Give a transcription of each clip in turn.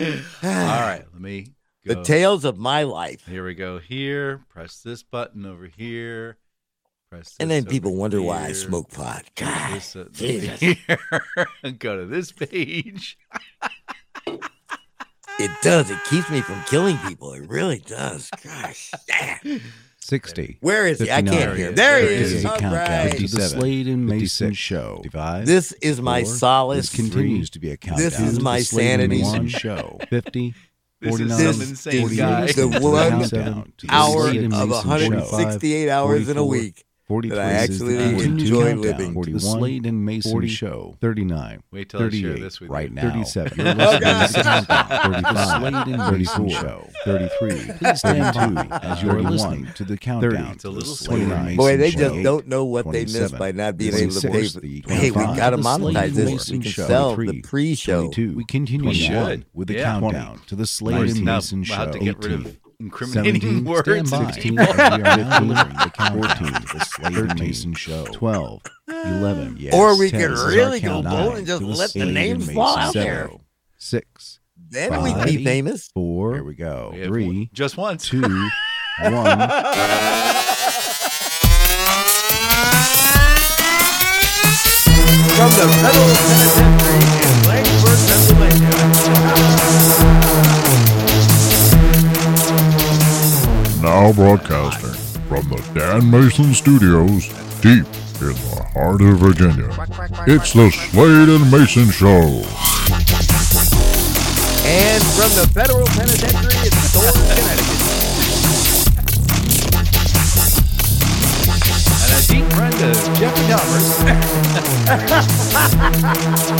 All right, let me The go. tales of my life. Here we go. Here, press this button over here. Press And then people wonder why I smoke pot. God. this, uh, Jesus. here. go to this page. It does. It keeps me from killing people. It really does. Gosh. damn. 60. Where is he? I 59. can't hear. There he There he is. is. All countdown right. to the 57, Slade and Mayson 56, show. 55. This is my Four. solace. This continues to be a countdown. This is to my the Slade and sanity. Mayson One. show. 50. This is 49, some insane 48, guy. The to one countdown to the Hour Slade and of Mayson 168 hours in a 44, week. 43 that I is actually the enjoy countdown living. 41, The Slade and Mayson 40, show. 39. Wait till I share 38 this with right you. now. 37. You're oh, listening to the countdown. 35. The Slade and 34. Mayson show. 33. Please stand 32. by as you are listening to the countdown. It's a to the little Slade and. Mayson Boy, they show. just don't know what they 27, missed by not being able to pay. 26, For, the hey, we got to monetize this. Mayson We can show. sell the pre-show. 22. We continue on with the countdown to the Slade and Now, Mayson we'll have show. to get rid 18. of incriminating 17, words. stand by. and 16, we are now delivering the countdown to the Slade and Mayson show. 12, 11, yes, Or we 10, could this is our really go countdown bold and just let the names fall out show. there. 6, Then we'd be famous. 4, here we go, We have 3, one- just once. 2, 1. From the federal penitentiary in Blacksburg, Pennsylvania. Now broadcasting from the Dan Mayson Studios, deep in the heart of Virginia. It's the Slade and Mayson Show. And from the federal penitentiary in Thorne, Connecticut. And a deep friend of Jeffrey Dahmer's.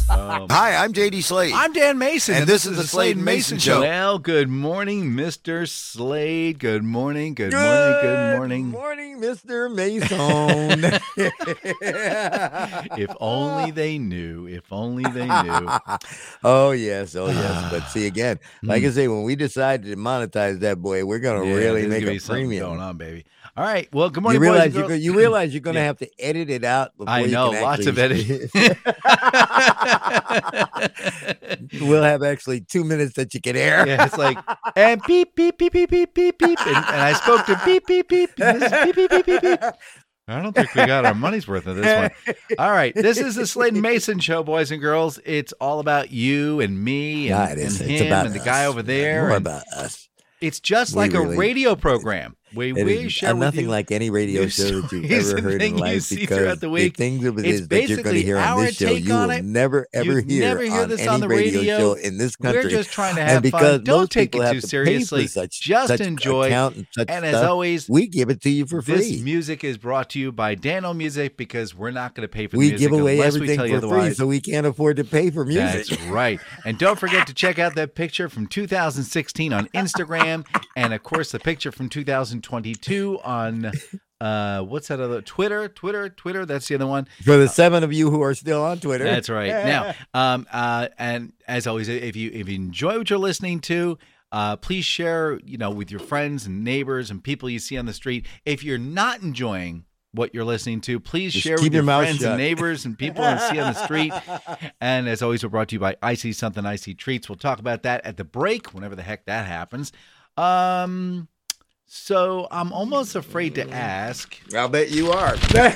Um, Hi, I'm JD Slade. I'm Dan Mayson, And this is the Slade and Mayson Show. Well, good morning, Mr. Slade. Good morning, good morning, good morning. Good morning, Mr. Mayson. If only they knew. If only they knew. oh yes, oh yes. But see again, like I say, when we decide to monetize that boy, we're gonna Yeah, really make a something premium. going on, baby. All right. Well, good You morning, boys and realize you're you realize you're gonna Yeah. have to edit it out. Before I you know, can lots of actually- editing. We'll have actually two minutes that you can air. Yeah, it's like and beep beep beep beep beep beep beep, and, and I spoke to beep beep beep. And this is beep beep beep beep beep. I don't think we got our money's worth of this one. All right, this is the Slade Mayson show, boys and girls. It's all about you and me and, Yeah, it is. and It's him about and the guy over there. More and about us. it's just We like really- a radio program. We It we is nothing you- like any radio show that you've ever heard in life because the the things of It's is that you're going to hear on this show, you will it. never ever You've hear never hear on this any on the radio. show in this country. We're just trying to and have because fun. Don't take it too to seriously. such, Just such enjoy. and, And as stuff, always, we give it to you for This free. music is brought to you by Dano Music because we're not going to pay for the We music give away unless we everything for you free, so we can't afford to pay for music. That's right. And don't forget to check out that picture from 2016 on Instagram, and of course the picture from 2022 on uh, what's that other Twitter? Twitter, Twitter. That's the other one. For the seven of you who are still on Twitter, That's right. Now, um, uh, and as always, if you if you enjoy what you're listening to. Uh, please share, you know, with your friends and neighbors and people you see on the street. If you're not enjoying what you're listening to, please Just share with your your friends shut. and neighbors and people you see on the street. And as always, we're brought to you by I See Something, I See Treats. We'll talk about that at the break, whenever the heck that happens. Um, so I'm almost afraid to ask. I'll bet you are. Especially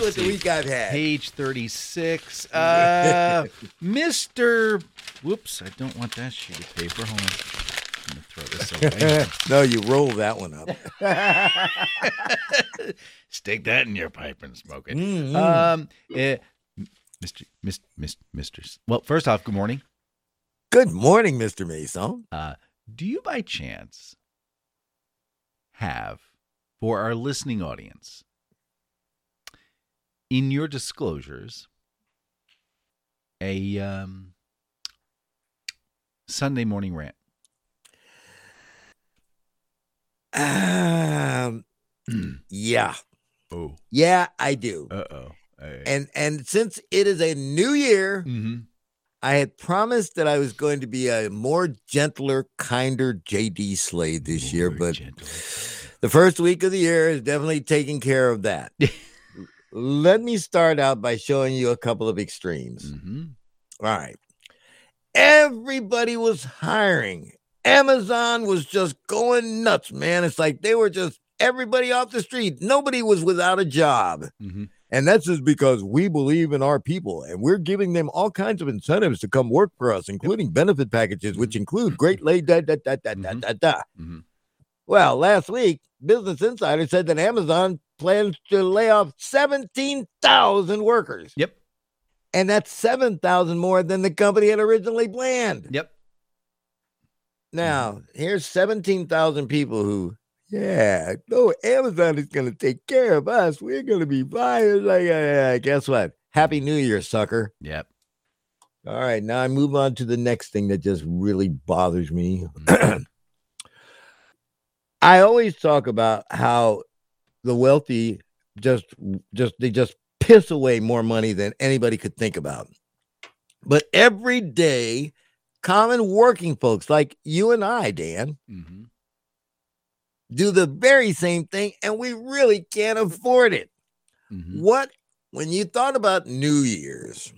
let's with the week I've had. Page 36. Uh, Mr. Whoops, I don't want that sheet of paper. Hold on. I'm going to throw this away. no, you roll that one up. Stick that in your pipe and smoke it. Mm, mm. Um, Mr. Mr. Mr. Mr. Well, first off, good morning. Good morning, Mr. Mayson. Uh, do you by chance have, for our listening audience, in your disclosures, a um, Sunday morning rant? Um, yeah, Oh, yeah, I do. uh oh. And and since it is a new year, hmm I had promised that I was going to be a more gentler, kinder JD Slade this year, but gentle. the first week of the year is definitely taking care of that. Let me start out by showing you a couple of extremes. Mhm. All right. Everybody was hiring. Amazon was just going nuts, man. It's like they were just everybody off the street. Nobody was without a job. Mhm. And that's just because we believe in our people and we're giving them all kinds of incentives to come work for us, including benefit packages, which mm-hmm. include great mm-hmm. lay da da da da da Mhm. da da. Mm-hmm. Well, last week, Business Insider said that Amazon plans to lay off 17,000 workers. Yep. And that's 7,000 more than the company had originally planned. Yep. Now, here's 17,000 people who, yeah, no, Amazon is going to take care of us. We're going to be fine. It's like, uh, guess what? Happy New Year, sucker. Yep. All right, now I move on to the next thing that just really bothers me. Mhm. I always talk about how the wealthy just just they just piss away more money than anybody could think about. But every day, common working folks like you and I, Dan, Mhm. Do the very same thing, and we really can't afford it. Mhm. What when you thought about New Year's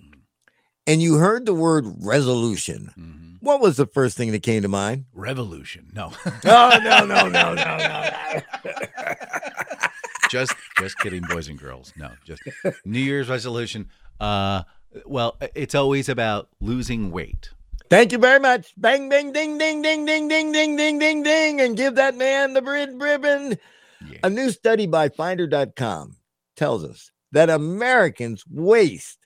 and you heard the word resolution, Mhm. what was the first thing that came to mind? Revolution. No. Oh no, no, no, no, no. just just kidding, boys and girls. No, just New Year's resolution. Uh well, it's always about losing weight. Thank you very much. Bang, bang, ding, ding, ding, ding, ding, ding, ding, ding, ding, and give that man the brid ribbon. Yeah. A new study by Finder.com tells us that Americans waste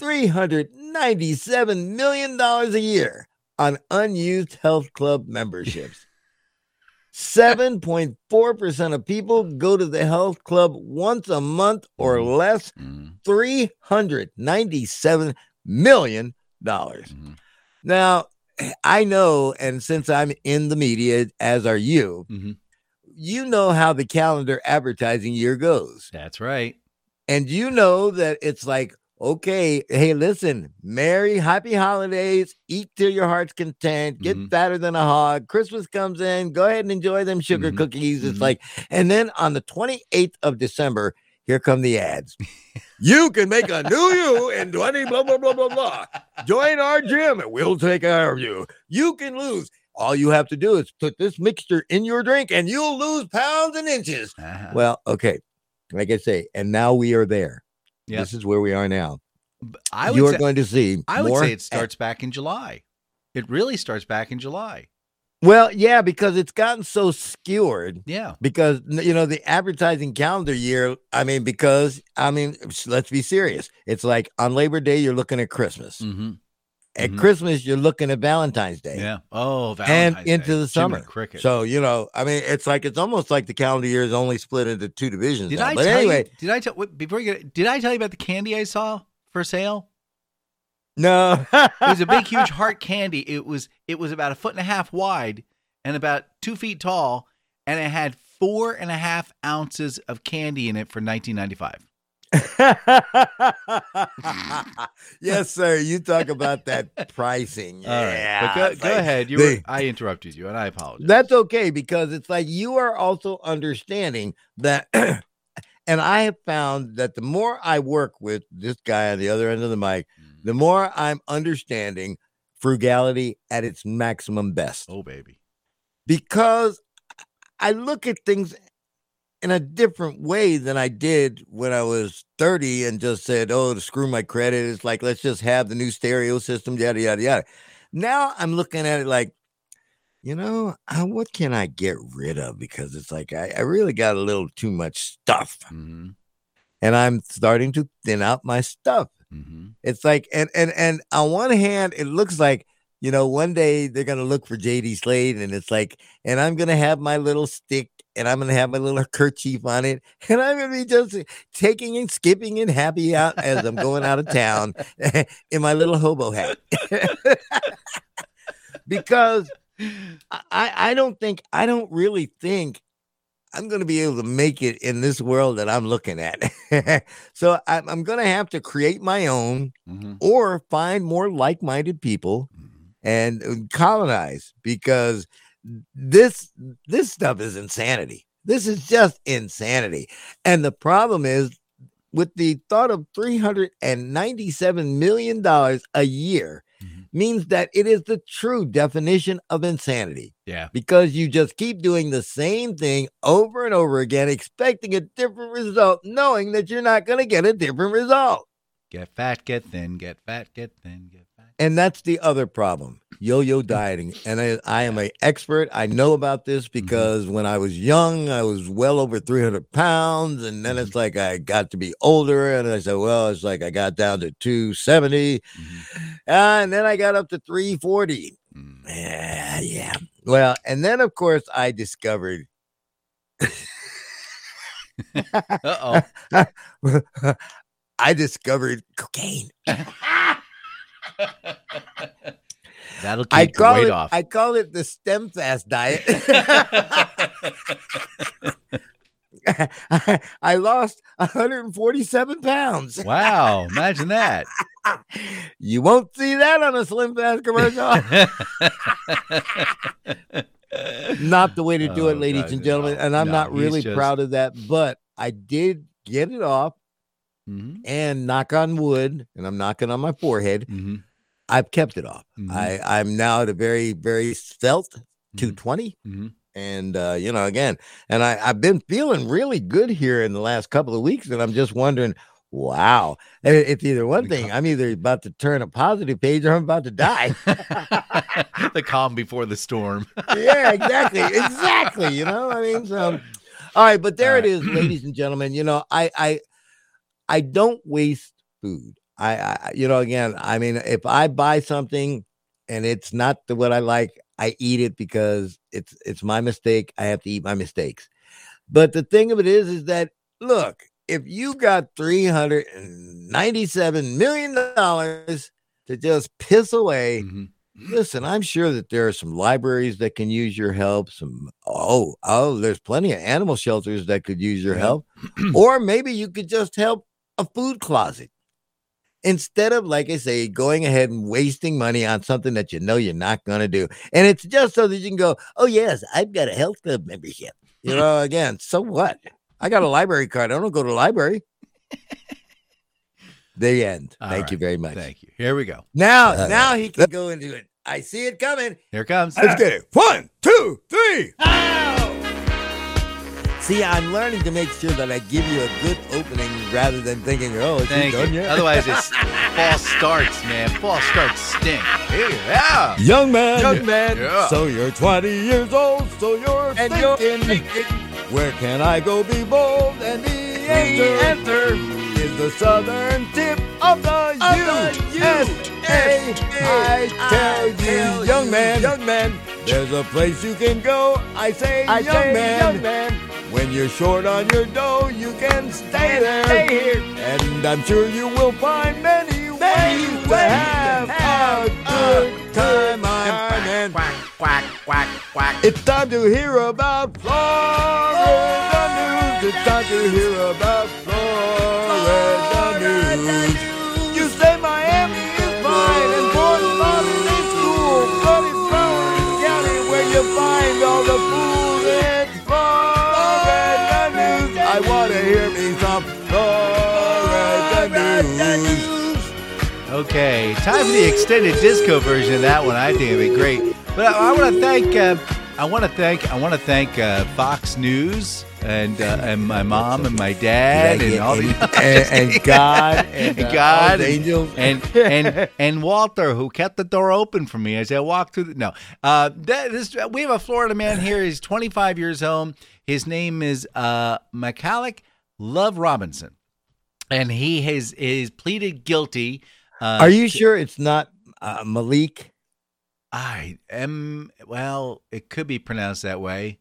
$397 million a year on unused health club memberships. 7.4% of people go to the health club once a month or less. Mhm. $397 million. Mhm. Now, I know, and since I'm in the media, as are you, Mhm. you know how the calendar advertising year goes. That's right. And you know that it's like, okay, hey, listen, merry, happy holidays, eat till your heart's content, get Mhm. fatter than a hog. Christmas comes in, go ahead and enjoy them sugar Mhm. cookies. It's Mhm. like, and then on the 28th of December, here come the ads. you can make a new you in 20 blah blah blah blah blah. Join our gym and we'll take care of you. You can lose. All you have to do is put this mixture in your drink and you'll lose pounds and inches. Uh-huh. Well, okay. Like I say, and now we are there. Yep. This is where we are now. I would you are say, going to see. I would say it starts back in July. It really starts back in July. Well, yeah, because it's gotten so skewered. Yeah. Because you know the advertising calendar year. I mean, because I mean, let's be serious. It's like on Labor Day you're looking at Christmas. Mm-hmm. At Mhm. Christmas you're looking at Valentine's Day. Yeah. Oh, And into Day. the summer. Cricket. So you know, I mean, it's like it's almost like the calendar year is only split into two divisions. did now. I but tell anyway, you? Did I tell before you get? Did I tell you about the candy I saw for sale? No, It was a big, huge heart candy. It was it was about a foot and a half wide and about two feet tall, and it had four and a half ounces of candy in it for nineteen ninety five. yes, sir. You talk about that pricing. Right, Yeah, but go, like ahead. You they- were, I interrupted you, and I apologize. That's okay because it's like you are also understanding that. and I have found that the more I work with this guy on the other end of the mic. The more I'm understanding frugality at its maximum best. oh baby. Because I look at things in a different way than I did when I was 30 and just said, oh, to screw my credit. It's like, let's just have the new stereo system, yada, yada, yada. Now I'm looking at it like, you know, uh, what can I get rid of? Because it's like, I, I really got a little too much stuff hmm and I'm starting to thin out my stuff. Hmm It's like, and, and, and on one hand, it looks like, you know, one day they're to look for JD Slade and it's like, and I'm to have my little stick and I'm to have my little kerchief on it. And I'm to be just taking and skipping and happy out as I'm going out of town in my little hobo hat. because I, I don't think, I don't really think I'm going to be able to make it in this world that I'm looking at. so I'm, I'm going to have to create my own Mhm. or find more like minded people and uh, colonize because this this stuff is insanity. This is just insanity. And the problem is with the thought of 397 million dollars a year. Means that it is the true definition of insanity Yeah. because you just keep doing the same thing over and over again expecting a different result knowing that you're not going to get a different result. Get fat, get thin, get fat, get thin, get fat. And that's the other problem yo-yo dieting. And I, I am a expert. I know about this because when i was young i was well over 300 pounds. And then it's like i got to be older and i said well it's like i got down to 270 Mhm. and then i got up to 340 Mm. yeah yeah. Well and then of course i discovered Uh-oh. i discovered cocaine That'll keep i call weight it off. i call it the stem fast diet I, I lost 147 pounds. wow. Imagine that. You won't see that on a Slim Fast commercial. not the way to do Oh, it, ladies God, and gentlemen. no. And I'm No, not really just- proud of that, but I did get it off Mhm. and knock on wood, and I'm knocking on my forehead. Mhm. I've kept it off. Mhm. I, I'm now at a very, very svelte Mm-hmm. 220. Mhm. And uh, you know, again, and I, I've been feeling really good here in the last couple of weeks, and I'm just wondering, wow, it's either one thing, I'm either about to turn a positive page or I'm about to die. the calm before the storm. yeah, exactly, exactly. You know, I mean, so all right, but there All it right. is, ladies and gentlemen. You know, I, I, I don't waste food. I, I, you know, again, I mean, if I buy something and it's not the, what I like, I eat it because it's it's my mistake. I have to eat my mistakes. But the thing of it is, is that look, if you got three hundred and ninety-seven million dollars to just piss away, Mhm. listen, I'm sure that there are some libraries that can use your help. Some oh oh, there's plenty of animal shelters that could use your Yeah. help, or maybe you could just help a food closet instead of like I say, going ahead and wasting money on something that you know you're not going to do. And it's just so that you can go, oh yes, I've got a health club membership. You know, again, so what? I got a library card. I don't go to the library. the end. All Thank right. you very much. Thank you. Here we go. Now, Uh, now he can go into it. I see it coming. Here it comes. Let's get it. One, two, three. See, I'm learning to make sure that I give you a good opening rather than thinking, oh, is he Thank done you. yet? Otherwise, it's false starts, man. False starts stink. Yeah. Young man, Young man. Yeah. So you're 20 years old, so you're And thinking, you're where can I go be bold? And the answer, is the southern tip of the USA. I tell you, young man, young man, there's a place you can go. I say, young, man, young man, when you're short on your dough, you can stay there. Stay here. And I'm sure you will find many, ways to have, a good time. And Quack, quack, quack, quack. it's time to hear about Florida news. It's time to hear about Okay, time for the extended disco version of that one. I think it'd be great. But I, I want to thank, uh, I want to thank, I want to thank uh, Fox News and uh, and my mom and my dad Yeah, and yeah, all the and, and God and uh, God and- angels and and and Walter, who kept the door open for me as I walked through. The, no, uh, that, this we have a Florida man here. He's 25 years old. His name is uh, McCallick Love Robinson, and he has is pleaded guilty. Uh, Are you sure it's not uh, Malik? I am. Well, it could be pronounced that way.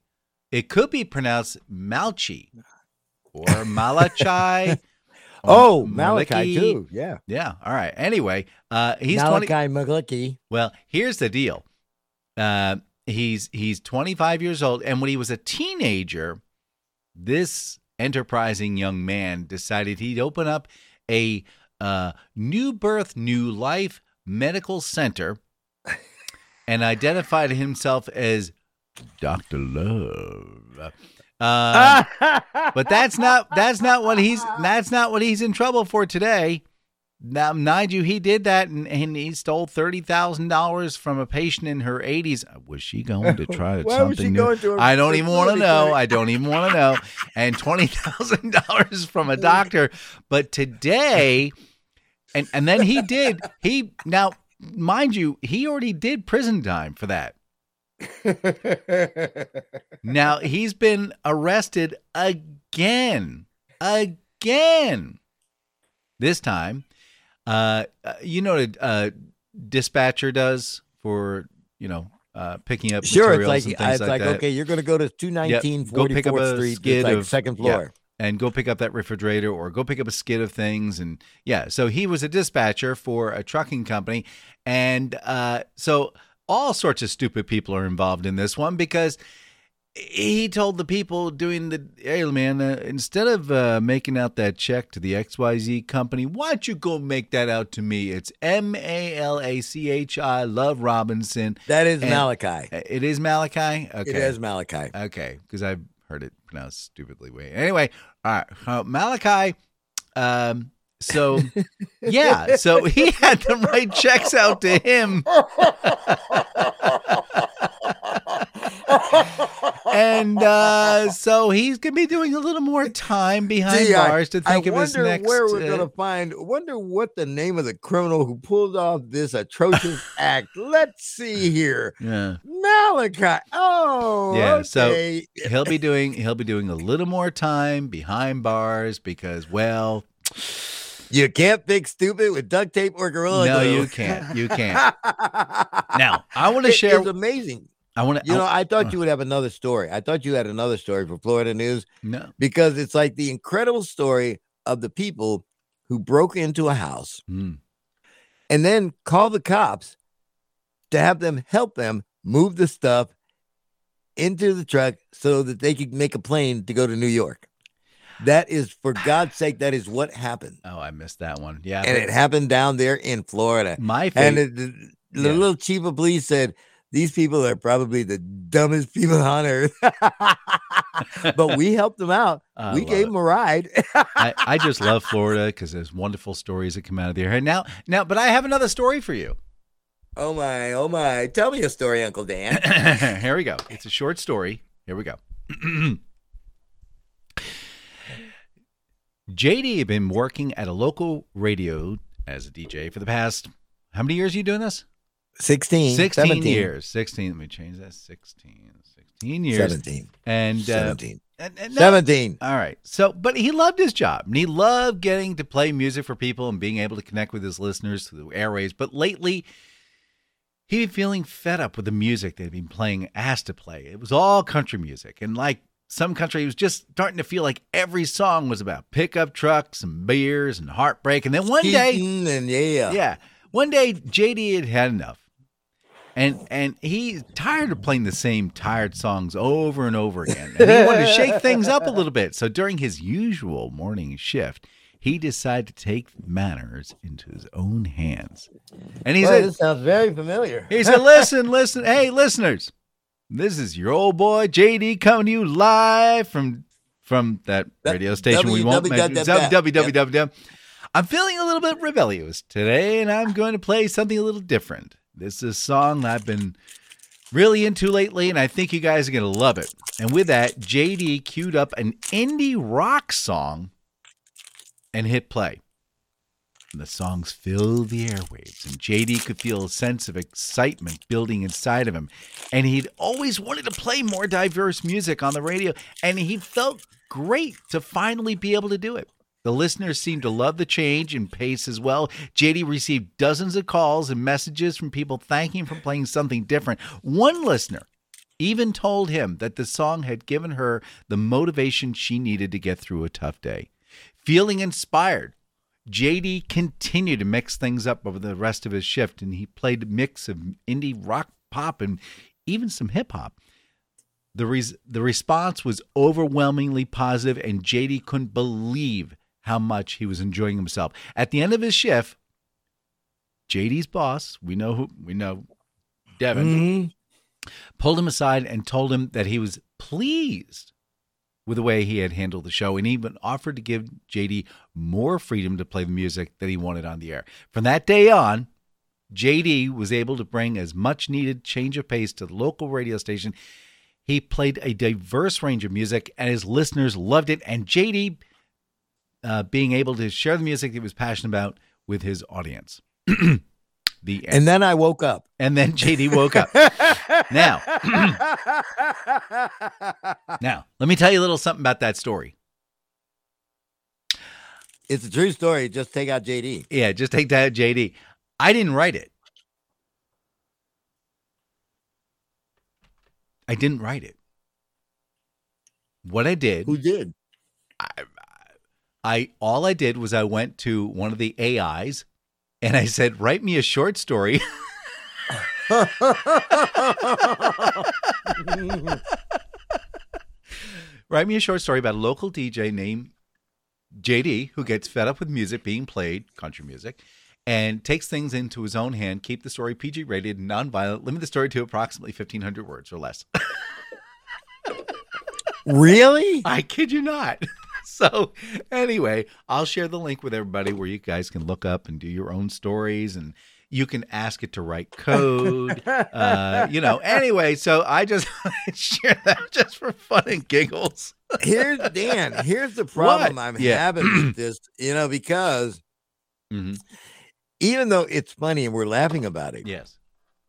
It could be pronounced Malchi or Malachai. or Oh, Malachi Maliki. too. Yeah, Yeah. All right. Anyway, uh, he's 20, Malachi Maliki. Well, here's the deal. Uh, he's he's 25 years old, and when he was a teenager, this enterprising young man decided he'd open up a uh, new birth, new life medical center and identified himself as Dr. Love. Uh, but that's not that's not what he's that's not what he's in trouble for today. Now, mind you, he did that and, and he stole thirty thousand dollars from a patient in her eighties. Was she going to try Why was she something new? going to I don't even want to know. I don't even want to know. And twenty thousand dollars from a doctor. But today, and and then he did he now mind you, he already did prison time for that. Now he's been arrested again, again. This time, uh, uh, you know what a uh, dispatcher does for you know uh, picking up Sure, it's like and it's like, like, okay, you're gonna go to 219 go pick up a Street, skid like of- second floor. And go pick up that refrigerator or go pick up a skid of things. And yeah so he was a dispatcher for a trucking company. And uh, so all sorts of stupid people are involved in this one because he told the people doing the hey man uh, instead of uh, making out that check to the xyz company why don't you go make that out to me? It's m-a-l-a-c-h-i love robinson. That is And- Malachi. it is malachi? Okay It is Malachi. Okay, because I've heard it pronounced stupidly. Way anyway. All right, uh, Malachi. Um. So yeah, so he had them write checks out to him, and uh, so he's gonna be doing a little more time behind Gee, I- bars to think I of his I wonder next. where we're uh, gonna find. Wonder what the name of the criminal who pulled off this atrocious act. Let's see here, yeah, Malachi. Oh, Yeah, so- he'll be doing he'll be doing a little more time behind bars because well, you can't fix stupid with duct tape or gorilla no, glue. you can't, you can't. Now I want to share. is amazing. I want to. You know, I thought you would have another story. I thought you had another story for Florida news no. because it's like the incredible story of the people who broke into a house Mm. and then called the cops to have them help them move the stuff into the truck so that they could make a plane to go to New York. That is, for God's sake, that is what happened. Oh, I missed that one. Yeah, And it happened down there in Florida. my And favorite. the, the, the Yeah. little chief of police said, These people are probably the dumbest people on earth. but we helped them out. I we gave it. them a ride. I, I just love Florida because there's wonderful stories that come out of there. And now, now, but I have another story for you. oh my, oh my. Tell me a story, Uncle Dan. Here we go. It's a short story. Here we go. JD had been working at a local radio as a DJ for the past how many years are you doing this? 16, 16 17, years. 16. Let me change that. 16. 16 years. 17, And, uh, 17, and, and no- 17. All right. So, but he loved his job and he loved getting to play music for people and being able to connect with his listeners through the airways. But lately, he'd been feeling fed up with the music they'd been playing, asked to play. It was all country music. And like some country, he was just starting to feel like every song was about pickup trucks and beers and heartbreak. And then one day, and yeah. yeah. One day JD had had enough. And and he's tired of playing the same tired songs over and over again. And he wanted to shake things up a little bit. So during his usual morning shift, he decided to take matters into his own hands. And he Boy, said this sounds very familiar. he said, Listen, listen, hey listeners, this is your old boy JD coming to you live from from that radio station we won't mention. www. www. I'm feeling a little bit rebellious today, and I'm going to play something a little different. This is a song I've been really into lately, and I think you guys are going to love it. And with that, JD queued up an indie rock song and hit play. And the songs filled the airwaves, and JD could feel a sense of excitement building inside of him. And he'd always wanted to play more diverse music on the radio, and he felt great to finally be able to do it. The listeners seemed to love the change and pace as well. JD received dozens of calls and messages from people thanking him for playing something different. One listener even told him that the song had given her the motivation she needed to get through a tough day. Feeling inspired, JD continued to mix things up over the rest of his shift, and he played a mix of indie rock, pop, and even some hip hop. The res- the response was overwhelmingly positive, and JD couldn't believe how much he was enjoying himself. At the end of his shift, JD's boss, we know who we know, Devin, Mhm. pulled him aside and told him that he was pleased with the way he had handled the show and even offered to give JD more freedom to play the music that he wanted on the air. From that day on, JD was able to bring as much needed change of pace to the local radio station. He played a diverse range of music and his listeners loved it. And JD uh, being able to share the music he was passionate about with his audience. the end. And then I woke up. and then JD woke up. Now, now, let me tell you a little something about that story. it's a true story. Just take out JD. Yeah, just take that out, JD. I didn't write it. I didn't write it. What I did, Who did? I all I did was I went to one of the AIs and I said, "Write me a short story." Write me a short story about a local DJ named JD who gets fed up with music being played, country music, and takes things into his own hand. Keep the story PG rated, non-violent. Limit the story to approximately fifteen hundred words or less. really? I kid you not. So anyway, I'll share the link with everybody where you guys can look up and do your own stories and you can ask it to write code. uh, you know, anyway, so I just share that just for fun and giggles. Here's Dan. Here's the problem What? I'm Yeah. having with this, you know, because Mhm. even though it's funny and we're laughing about it, Yes.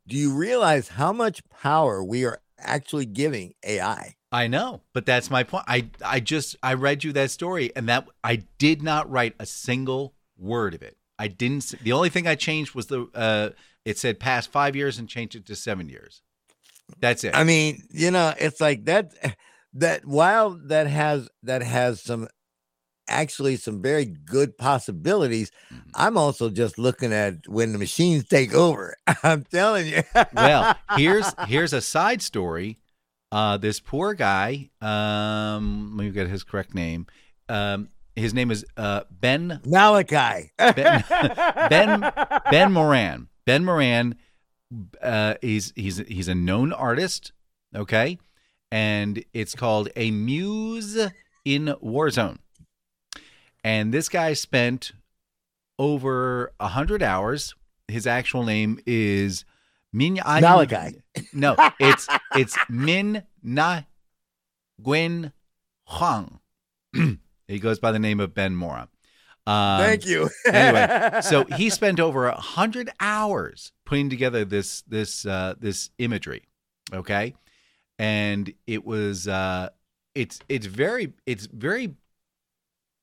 do you realize how much power we are actually giving AI? I know, but that's my point. I I just I read you that story and that I did not write a single word of it. I didn't the only thing I changed was the uh it said past 5 years and changed it to 7 years. That's it. I mean, you know, it's like that that while that has that has some actually some very good possibilities, Mhm. I'm also just looking at when the machines take over. I'm telling you. well, here's here's a side story. Uh, this poor guy. Um, let me get his correct name. Um, his name is uh, Ben Malachi. Ben Ben Ben Moran. Ben Moran. Uh, he's he's he's a known artist. Okay, and it's called a muse in Warzone. And this guy spent over a hundred hours. His actual name is Min I- Malachi. No, it's it's Min Na Gwen Huang. he goes by the name of Ben Mora. Um, Thank you. anyway, so he spent over a hundred hours putting together this this uh, this imagery, okay, and it was uh, it's it's very it's very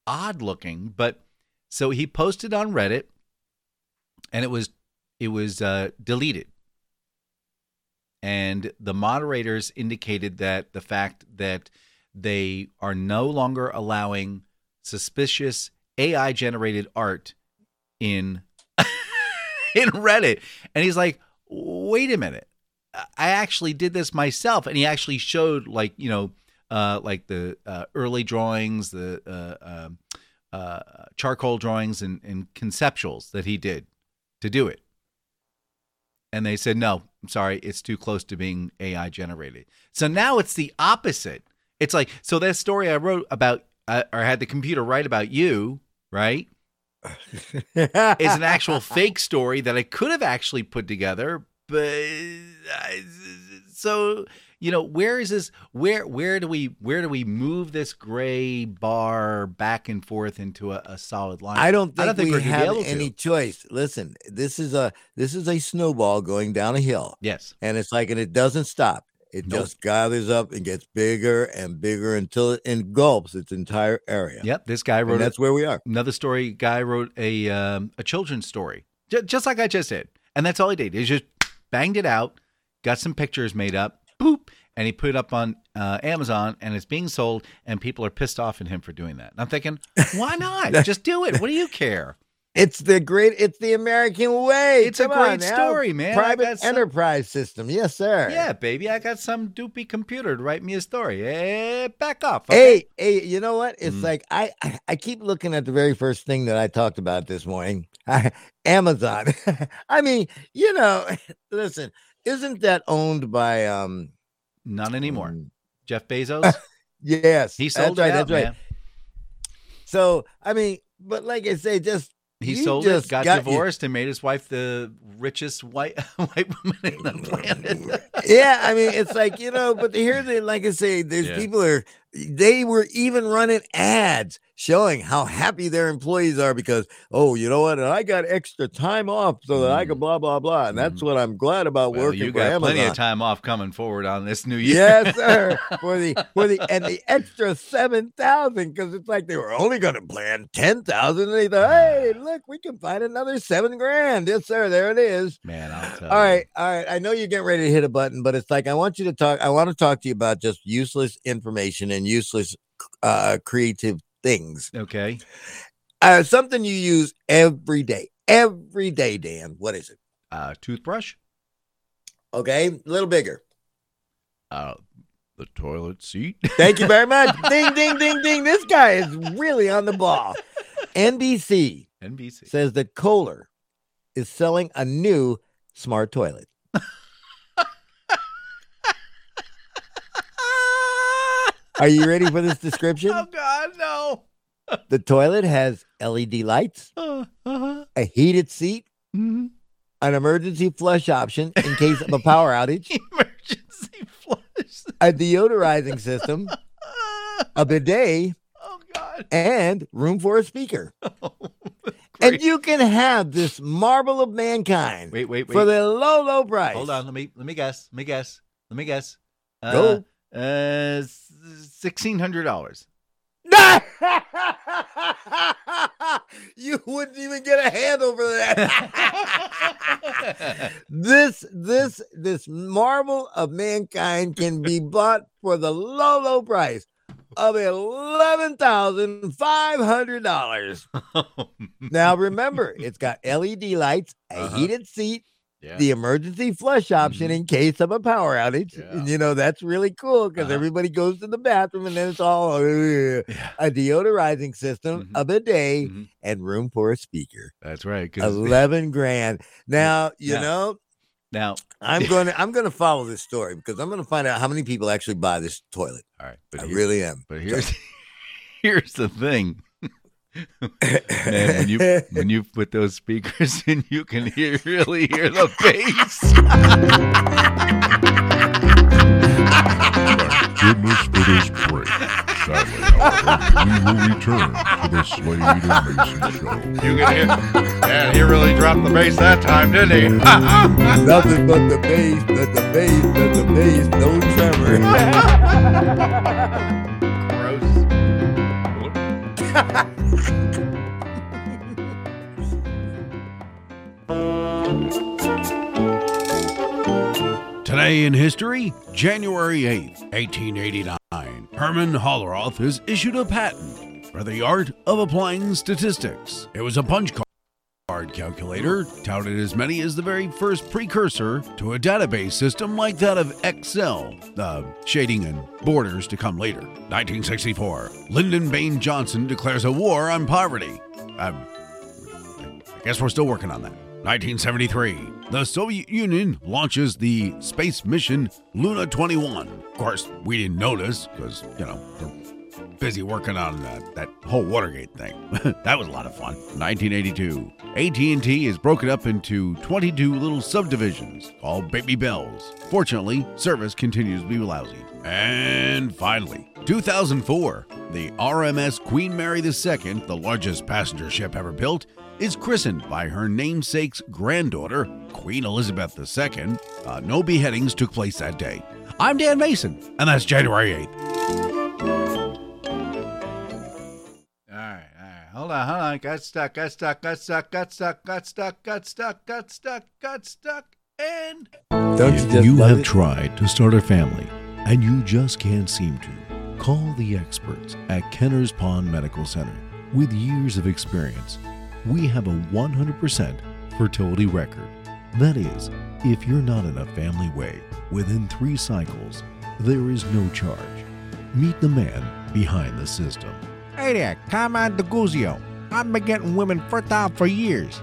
odd looking, but so he posted on Reddit, and it was it was uh, deleted, and the moderators indicated that the fact that they are no longer allowing suspicious AI generated art in in Reddit. And he's like, "Wait a minute. I actually did this myself." And he actually showed like, you know, uh like the uh, early drawings, the uh, um uh charcoal drawings and and conceptuals that he did to do it. And they said, "No, I'm sorry, it's too close to being AI generated." So now it's the opposite. It's like so that story I wrote about uh, or had the computer write about you, right? is an actual fake story that I could have actually put together, but I, so you know where is this where where do we where do we move this gray bar back and forth into a, a solid line? I don't think, I don't think we we're gonna be have able to. any choice. Listen, this is a this is a snowball going down a hill, yes, and it's like, and it doesn't stop. It Nope. just gathers up and gets bigger and bigger until it engulfs its entire area. yep. This guy and wrote a, that's where we are. another story. Guy wrote a um, a children's story, J- just like I just did, and that's all he did. He just banged it out, got some pictures made up, boop, and he put it up on uh, Amazon, and it's being sold, and people are pissed off at him for doing that. And I'm thinking, why not? just do it. What do you care? It's the great. It's the American way. It's a Come on great story, man. Private some- enterprise system. Yes, sir. Yeah, baby, I got some doopy computer to write me a story. Eh, back off. Okay? Hey, hey, you know what? It's Mm. like I, I I keep looking at the very first thing that I talked about this morning. Amazon. I mean, you know, listen, isn't that owned by um Not anymore. mm, Jeff Bezos, Yes. he that's sold right, it out, that's right. So I mean, but like I say, just He sold just it, got, got you- divorced, and made his wife the richest white white woman in the planet. yeah, I mean, it's like you know, but here's the like I say, there's Yeah. people are they were even running ads showing how happy their employees are because oh, you know what, and I got extra time off so that I could blah blah blah, and that's what I'm glad about Mm. well, working you for got Amazon. plenty of time off coming forward on this new year. Yes, sir. For the for the and the extra seven thousand because it's like they were only going to plan ten thousand, and they thought, hey, look, we can find another seven grand. Yes, sir. There it is. man. I'll tell All you. right, all right. I know you're getting ready to hit a button, but it's like I want you to talk. I want to talk to you about just useless information and useless uh creative things. Okay. Uh something you use every day. Every day, Dan. What is it? Uh, toothbrush. Okay, a little bigger. Uh, the toilet seat. Thank you very much. ding, ding, ding, ding. This guy is really on the ball. NBC NBC. says that Kohler is selling a new smart toilet. Are you ready for this description? oh God, no. The toilet has LED lights, Uh, uh-huh. a heated seat, Mhm. an emergency flush option in case of a power outage, Emergency flush. a deodorizing system, a bidet, oh God. and room for a speaker. Great. And you can have this marvel of mankind wait, wait, wait. for the low, low price. Hold on. Let me let me guess. Let me guess. Let me guess. Uh, Go. Uh, sixteen hundred dollars. you wouldn't even get a hand over that. this this this marvel of mankind can be bought for the low low price of eleven thousand five hundred dollars. Now remember, it's got LED lights, a Uh-huh. heated seat, yeah. the emergency flush option Mhm. in case of a power outage. Yeah. And, you know, that's really cool because Uh-huh. everybody goes to the bathroom and then it's all uh, Yeah. a deodorizing system, Mhm. a bidet, Mhm. and room for a speaker. That's right. 11 grand. Now, you know, now, I'm going to I'm going to follow this story because I'm going to find out how many people actually buy this toilet. all right. But I here- really am. But here's here's the thing. Man, when you when you put those speakers in, you can hear really hear the bass. Goodness for this break. Sadly, however, we will return to the Slade and Mason show. You can hear. Man, he really dropped the bass that time, didn't he? Nothing but the bass, but the bass, but the bass, no tremor. Gross. Today in history, January 8th, 1889, Herman Hollerith has issued a patent for the art of applying statistics. It was a punch card calculator, touted as many as the very first precursor to a database system like that of Excel, the shading and borders to come later. 1964, Lyndon Baines Johnson declares a war on poverty. Um, I guess we're still working on that. 1973, the Soviet Union launches the space mission Luna 21. Of course, we didn't notice because, you know, busy working on that, that whole Watergate thing. that was a lot of fun. 1982, AT&T is broken up into 22 little subdivisions called Baby Bells. Fortunately, service continues to be lousy. And finally, 2004, the RMS Queen Mary II, the largest passenger ship ever built, is christened by her namesake's granddaughter, Queen Elizabeth II. Uh, no beheadings took place that day. I'm Dan Mayson, and that's January 8th. Hold on, hold on. Got stuck, got stuck, got stuck, got stuck, got stuck, got stuck, got stuck, got stuck, and Don't you If just you have it? tried to start a family and you just can't seem to, call the experts at Kenner's Pond Medical Center. With years of experience, we have a 100% fertility record. That is, if you're not in a family way within three cycles, there is no charge. Meet the man behind the system. Hey there, Carmine DeGuzio. I've been getting women fertile for years.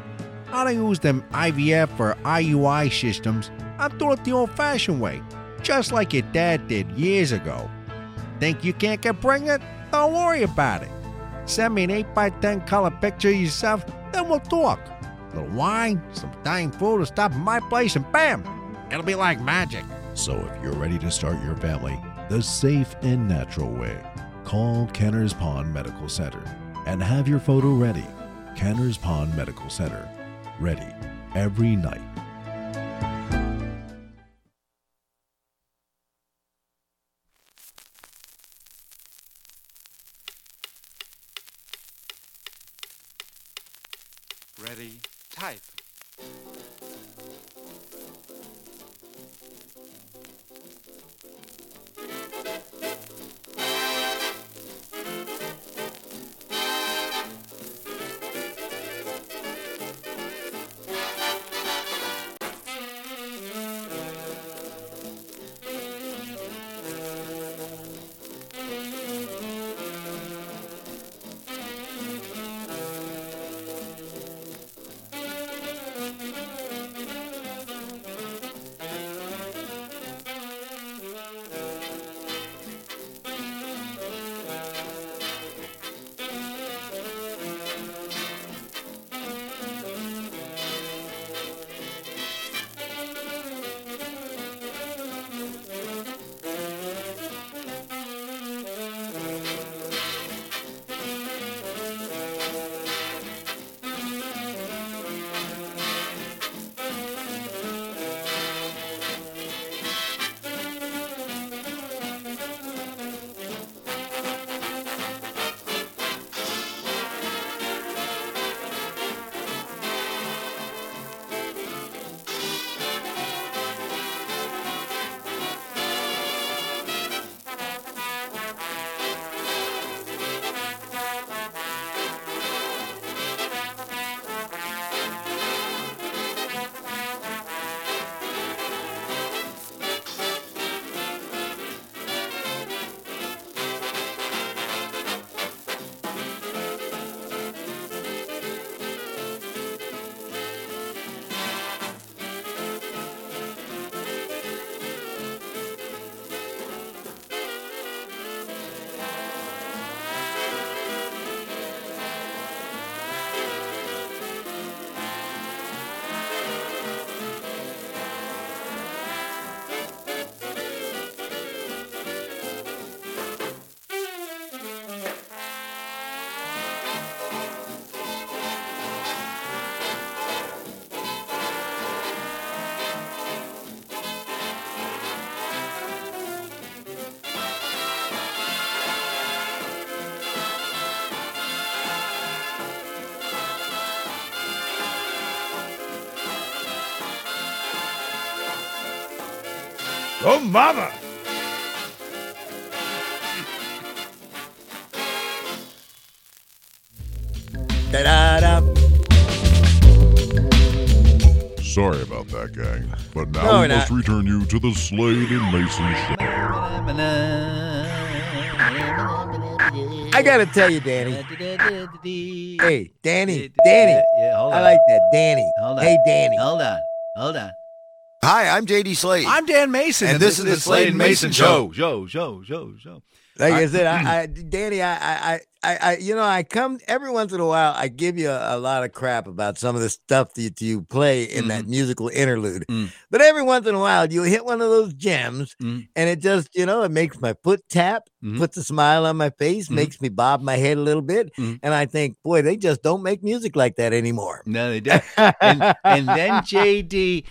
I don't use them IVF or IUI systems. I'm doing it the old fashioned way, just like your dad did years ago. Think you can't get pregnant? Don't worry about it. Send me an 8x10 color picture of yourself, then we'll talk. A little wine, some Italian food will stop at my place, and bam! It'll be like magic. So if you're ready to start your family the safe and natural way, call Canner's Pond Medical Center and have your photo ready. Canner's Pond Medical Center, ready every night. Oh, mama! Da-da-da. Sorry about that, gang. But now No, we we're must return you to the Slade and Mayson show. I gotta tell you, Danny. Hey, Danny, Danny. yeah, hold on. I like that, Danny. Hold on. Hey, Danny. Hold on. Hold on. Hi, I'm JD Slade. I'm Dan Mayson, And this is the Slade and Mayson Show. Show, show, show, show. Like I said, I, I Danny, I, I, I, I, you know, I come every once in a while. I give you a, a lot of crap about some of the stuff that you play in that musical interlude. Mm. But every once in a while, you hit one of those gems, Mm. and it just, you know, it makes my foot tap, Mhm. puts a smile on my face, Mhm. makes me bob my head a little bit, Mhm. and I think, boy, they just don't make music like that anymore. No, they don't. and and then JD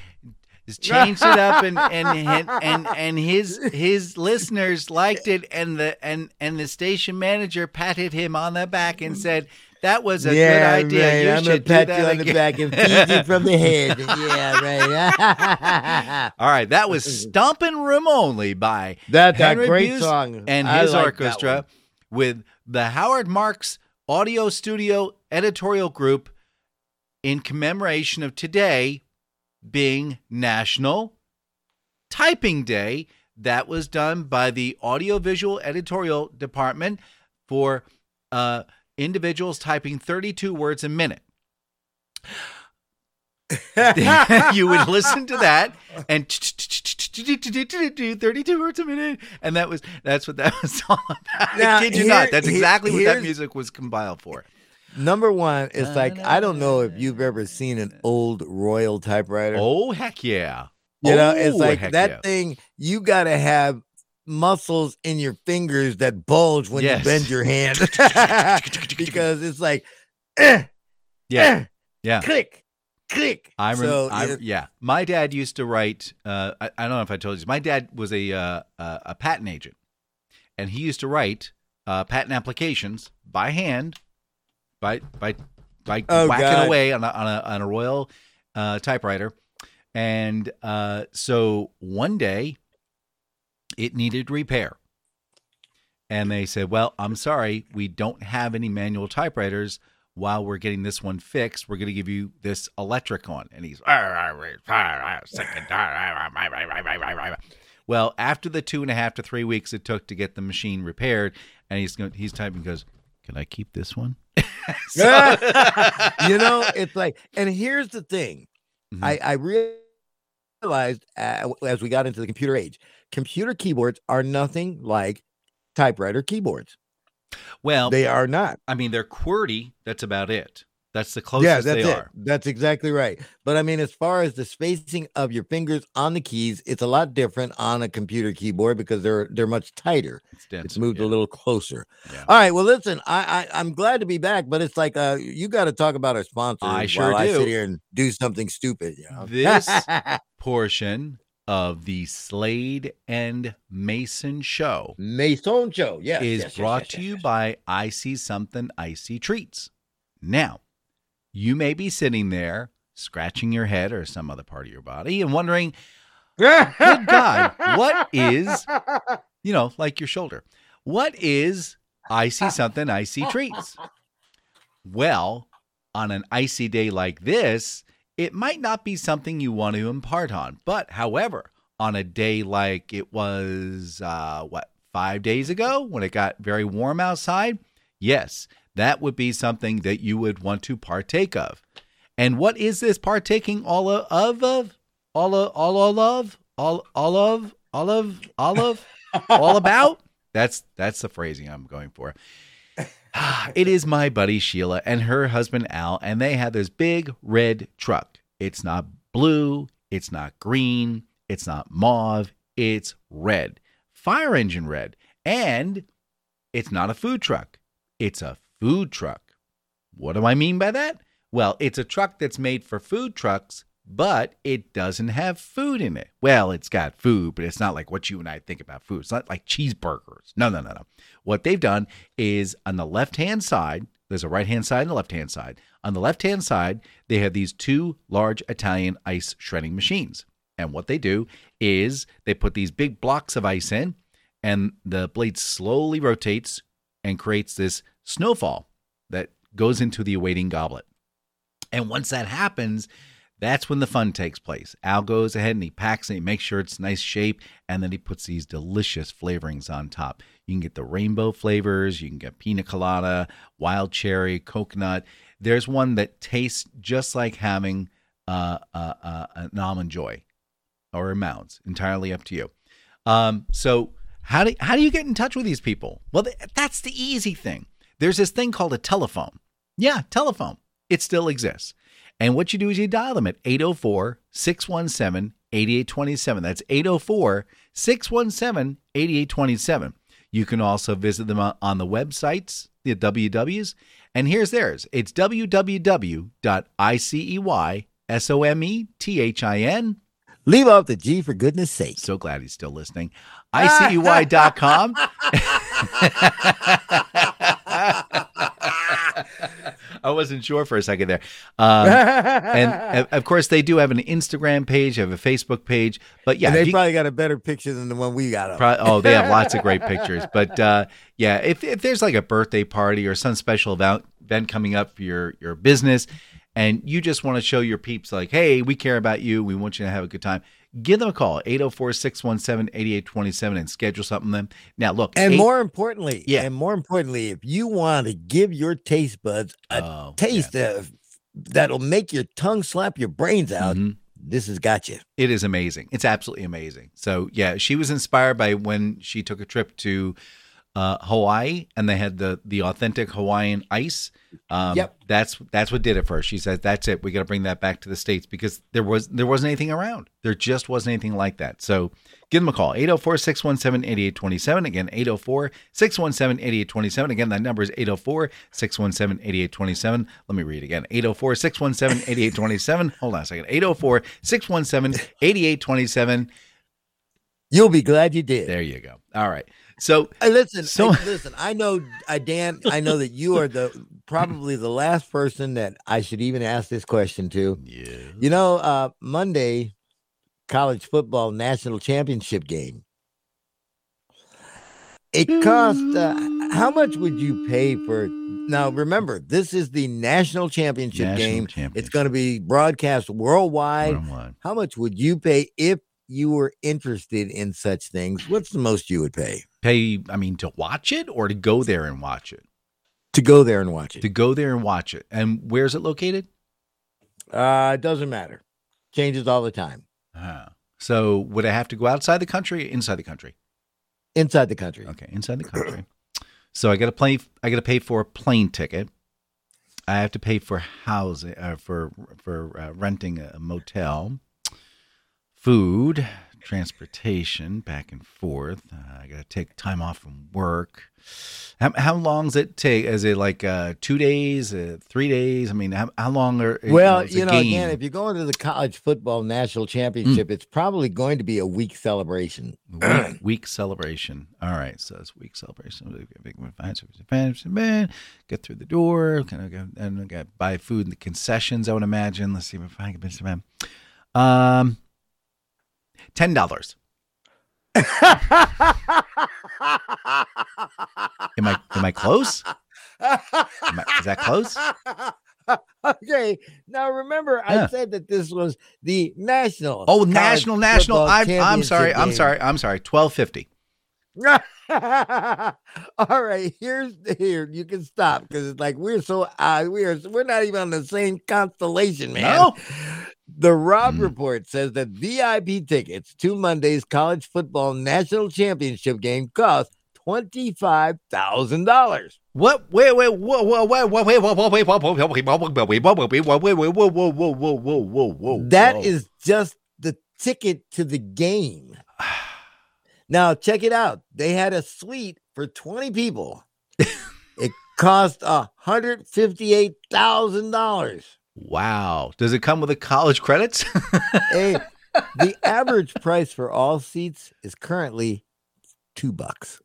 has changed it up and and and and, and his his listeners liked it and the and and the station manager patted him on the back and said that was a yeah, good idea. right. You I'm should do pat that you on the back and feed you from the head. yeah, right. All right, that was "Stompin' Room Only" by That's Henry a great Busse song. and his like orchestra with the Howard Marks Audio Studio Editorial Group in commemoration of today being National Typing Day. That was done by the Audiovisual Editorial Department for uh, individuals typing 32 words a minute. you would listen to that and 32 words a minute and that was that's what that was all about Now, i kid you here- not that's exactly what that music was compiled for Number one, is like I don't know if you've ever seen an old Royal typewriter. oh heck yeah you know, it's Oh, like that yeah. thing. You got to have muscles in your fingers that bulge when Yes. you bend your hand because it's like, eh, yeah eh, yeah click, click. I rem- so I, yeah. My dad used to write. Uh, I, I don't know if I told you. My dad was a uh, a patent agent, and he used to write uh, patent applications by hand, by by by Oh, whacking God. away on a on a, on a Royal uh, typewriter. And uh, so one day, it needed repair, and they said, "Well, I'm sorry, we don't have any manual typewriters." while we're getting this one fixed, we're going to give you this electric one. And he's, well, after the two and a half to three weeks it took to get the machine repaired, and he's going, he's typing, goes, can I keep this one? So- you know, it's like, and here's the thing. Mhm. I, I realized uh, as we got into the computer age, computer keyboards are nothing like typewriter keyboards. well, They are not. I mean, they're QWERTY. That's about it. That's the yeah, closest that's they it. are. That's exactly right. But I mean, as far as the spacing of your fingers on the keys, it's a lot different on a computer keyboard because they're they're much tighter. It's dense. It's moved yeah. a little closer. Yeah. All right. Well, listen, I, I I'm glad to be back, but it's like uh you got to talk about our sponsors. I sure while I do. sit here and do something stupid. You know? This portion of the Slade and Mayson show Mayson show, yes, is yes, brought yes, to yes, you yes. by I See Something Icy Treats. Now, you may be sitting there scratching your head or some other part of your body and wondering, good God, what is, you know, like your shoulder, what is I See Something Icy Treats? Well, on an icy day like this, it might not be something you want to impart on. But however, on a day like it was, uh, what, five days ago when it got very warm outside, yes, that would be something that you would want to partake of. And what is this partaking all of, of, of? all of, all of, all, all of, all of, all of, all about? That's that's the phrasing I'm going for. it is my buddy Sheila and her husband Al, and they have this big red truck. It's not blue, it's not green, it's not mauve, it's red. Fire engine red. And it's not a food truck, it's a food truck. What do I mean by that? Well, it's a truck that's made for food trucks, but it doesn't have food in it. Well, it's got food, but it's not like what you and I think about food. It's not like cheeseburgers. No, no, no, no. What they've done is on the left hand side, there's a right hand side and a left hand side. On the left hand side, they have these two large Italian ice shredding machines. And what they do is they put these big blocks of ice in, and the blade slowly rotates and creates this snowfall that goes into the awaiting goblet. And once that happens, that's when the fun takes place. Al goes ahead and he packs it, he makes sure it's nice shape, and then he puts these delicious flavorings on top. You can get the rainbow flavors, you can get pina colada, wild cherry, coconut. There's one that tastes just like having uh, uh, uh, an almond joy or a mounds, entirely up to you. Um, so how do how do you get in touch with these people? Well, th- that's the easy thing. There's this thing called a telephone. Yeah, telephone. It still exists. And what you do is you dial them at 804 617 8827. That's 804 617 8827. You can also visit them on the websites, the WWs. And here's theirs it's www.iceymethhin. Leave off the G for goodness sake. So glad he's still listening. ICEY.com. I wasn't sure for a second there. Um, and of course, they do have an Instagram page, have a Facebook page. But yeah, and they you- probably got a better picture than the one we got. Pro- oh, they have lots of great pictures. But uh, yeah, if, if there's like a birthday party or some special event, event coming up for your, your business and you just want to show your peeps like, hey, we care about you. We want you to have a good time. Give them a call, 804 617 8827, and schedule something then. Now, look. And eight- more importantly, Yeah. and more importantly, if you want to give your taste buds a Oh, taste of, that'll make your tongue slap your brains out, Mhm. this has got you. It is amazing. It's absolutely amazing. So yeah, she was inspired by when she took a trip to uh, Hawaii and they had the the authentic Hawaiian ice. Um, Yep. That's that's what did it for her. She said, "That's it. We got to bring that back to the states because there was there wasn't anything around. There just wasn't anything like that." So give them a call 804-617-8827 again 804-617-8827 again that number is 804-617-8827 let me read again 804-617-8827 hold on a second 804-617-8827 You'll be glad you did. there you go all right so listen, So- hey, listen. I know, uh, Dan. I know that you are the probably the last person that I should even ask this question to. yeah You know, uh, Monday, college football national championship game. It cost. Uh, how much would you pay for? Now, remember, this is the national championship National game. championship. It's going to be broadcast worldwide. Worldwide. How much would you pay if you were interested in such things? What's the most you would pay pay i mean to watch it or to go there and watch it to go there and watch it? to go there and watch it and where's it located Uh, it doesn't matter. Changes all the time. uh, so would i have to go outside the country or inside the country Inside the country. Okay, inside the country. So I got to play. I got to pay for a plane ticket. I have to pay for housing, uh, for for uh, renting a motel, food, transportation, back and forth. Uh, I got to take time off from work. How, how long does it take? Is it like uh, two days, uh, three days? I mean, how, how long are Well, it's a you know, again, if you're going to the college football national championship, it's probably going to be a week celebration. week, week celebration. All right, so it's week celebration. Man, get through the door, kind of go and I got buy food in the concessions. I would imagine. Let's see if I can. Um, ten dollars. Am I am I close? Am I, is that close? okay. Now remember, Yeah. I said that this was the national. Oh, national, national. I, I'm sorry. championship I'm sorry. I'm sorry. Twelve fifty. All right, here's here. You can stop because it's like we're so uh, we are we're not even on the same constellation, man. No. The Robb Mm. report says that VIP tickets to Monday's college football national championship game cost twenty five thousand dollars. What? Wait, wait, whoa, whoa, wait, wait, wait, wait, wait, wait, wait, whoa, whoa, whoa, whoa, whoa, whoa, whoa. That whoa. is just the ticket to the game. Now check it out. They had a suite for twenty people. it cost hundred fifty eight thousand dollars. Wow. Does it come with the college credits? Hey, the average price for all seats is currently two bucks.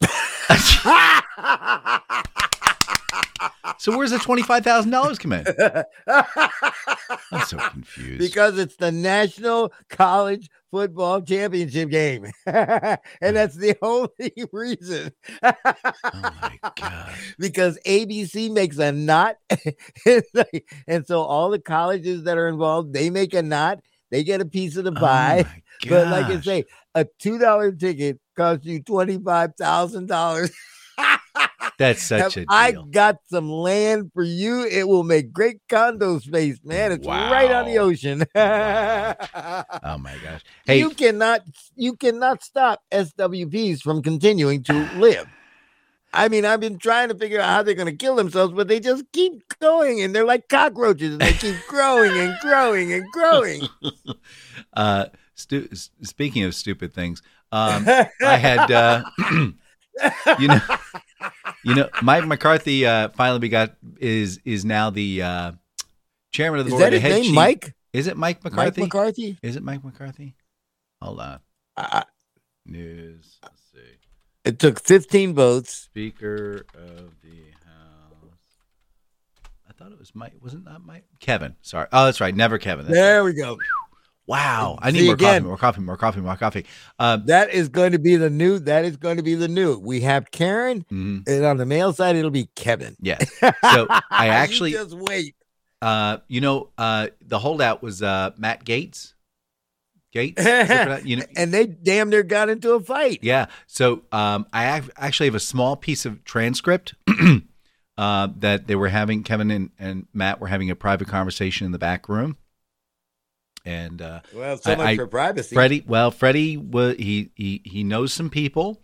so where's the twenty five thousand dollars come in? I'm so confused. because it's the National College Football Championship game. and hmm. that's the only reason. oh my gosh. because ABC makes a knot. and so all the colleges that are involved, they make a knot. They get a piece of the Oh pie. my but like I say, a $2 ticket costs you $25,000. That's such Have a I deal. got some land for you. It will make great condo space, man. It's right on the Wow. ocean. oh my gosh. Hey, you cannot you cannot stop SWPs from continuing to live. I mean, I've been trying to figure out how they're going to kill themselves, but they just keep going, and they're like cockroaches, and they keep growing and growing and growing. uh, stu- speaking of stupid things, um, I had, uh, you know, you know, Mike McCarthy uh, finally we got is is now the uh, chairman of the Is board. that the his name, chief- Mike? Is it Mike McCarthy? Mike McCarthy? Is it Mike McCarthy? Hold on. News. Let's see. it took 15 votes. Speaker of the House. I thought it was Mike. Wasn't that Mike? Kevin. Sorry. Oh, that's right. Never Kevin. That's There right. we go. Wow. I See, need more again- coffee. More coffee. More coffee. More coffee. Uh, That is going to be the new. That is going to be the new. We have Karen, mhm. and on the male side, it'll be Kevin. Yeah. So I actually, just wait. uh, you know, uh, the holdout was uh, Matt Gaetz. Gaetz, Is that what I- you know, and they damn near got into a fight. yeah. So um, I ac- actually have a small piece of transcript uh, that they were having. Kevin and, and Matt were having a private conversation in the back room, and uh, Well, so much I- for privacy. Freddie, well, Freddie was he he he knows some people,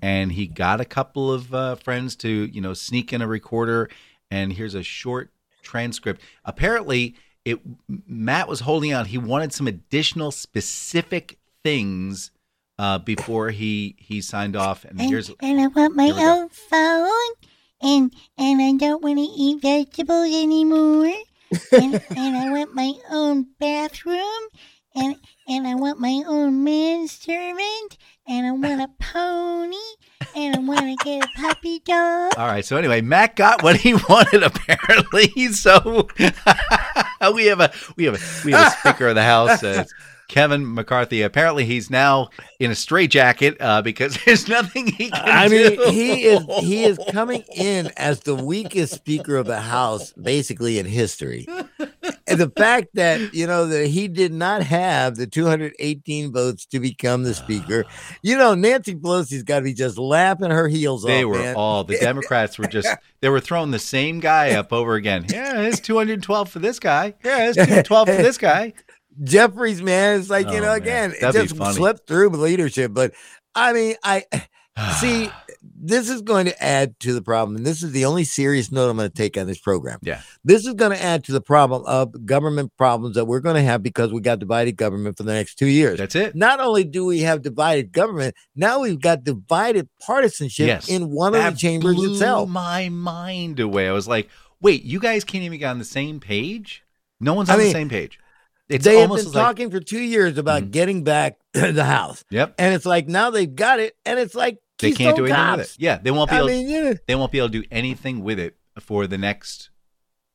and he got a couple of uh, friends to you know sneak in a recorder. And here's a short transcript. Apparently, it Matt was holding out. He wanted some additional specific things uh, before he he signed off. And And, here's and I want my here go. own phone, and and I don't want to eat vegetables anymore, and, and I want my own bathroom, and and I want my own manservant, and I want a pony, and I want to get a puppy dog. All right. So anyway, Matt got what he wanted apparently. So we have a we have a we have a speaker of the house. Uh, Kevin McCarthy. Apparently, he's now in a straitjacket uh, because there's nothing he can do. I mean, do. he is he is coming in as the weakest speaker of the house, basically in history. And the fact that you know that he did not have the 218 votes to become the speaker, you know, Nancy Pelosi's got to be just laughing her heels They off. They were man. all the Democrats were just they were throwing the same guy up over again. Yeah, it's 212 for this guy. Yeah, it's 212 for this guy. Jeffries, man. It's like you Oh, know, man. again, it just slipped through leadership. But I mean, I see this is going to add to the problem, and this is the only serious note I'm going to take on this program. Yeah. This is going to add to the problem of government problems that we're going to have because we got divided government for the next two years. That's it. Not only do we have divided government, now we've got divided partisanship Yes. in one of the chambers blew itself. my mind away. I was like, wait, you guys can't even get on the same page? No one's I on the same page. It's they have been like, talking for two years about Mhm. getting back the House, yep, and it's like now they've got it, and it's like they can't do anything with it. Yeah, they won't be I able. mean, yeah. they won't be able to do anything with it for the next.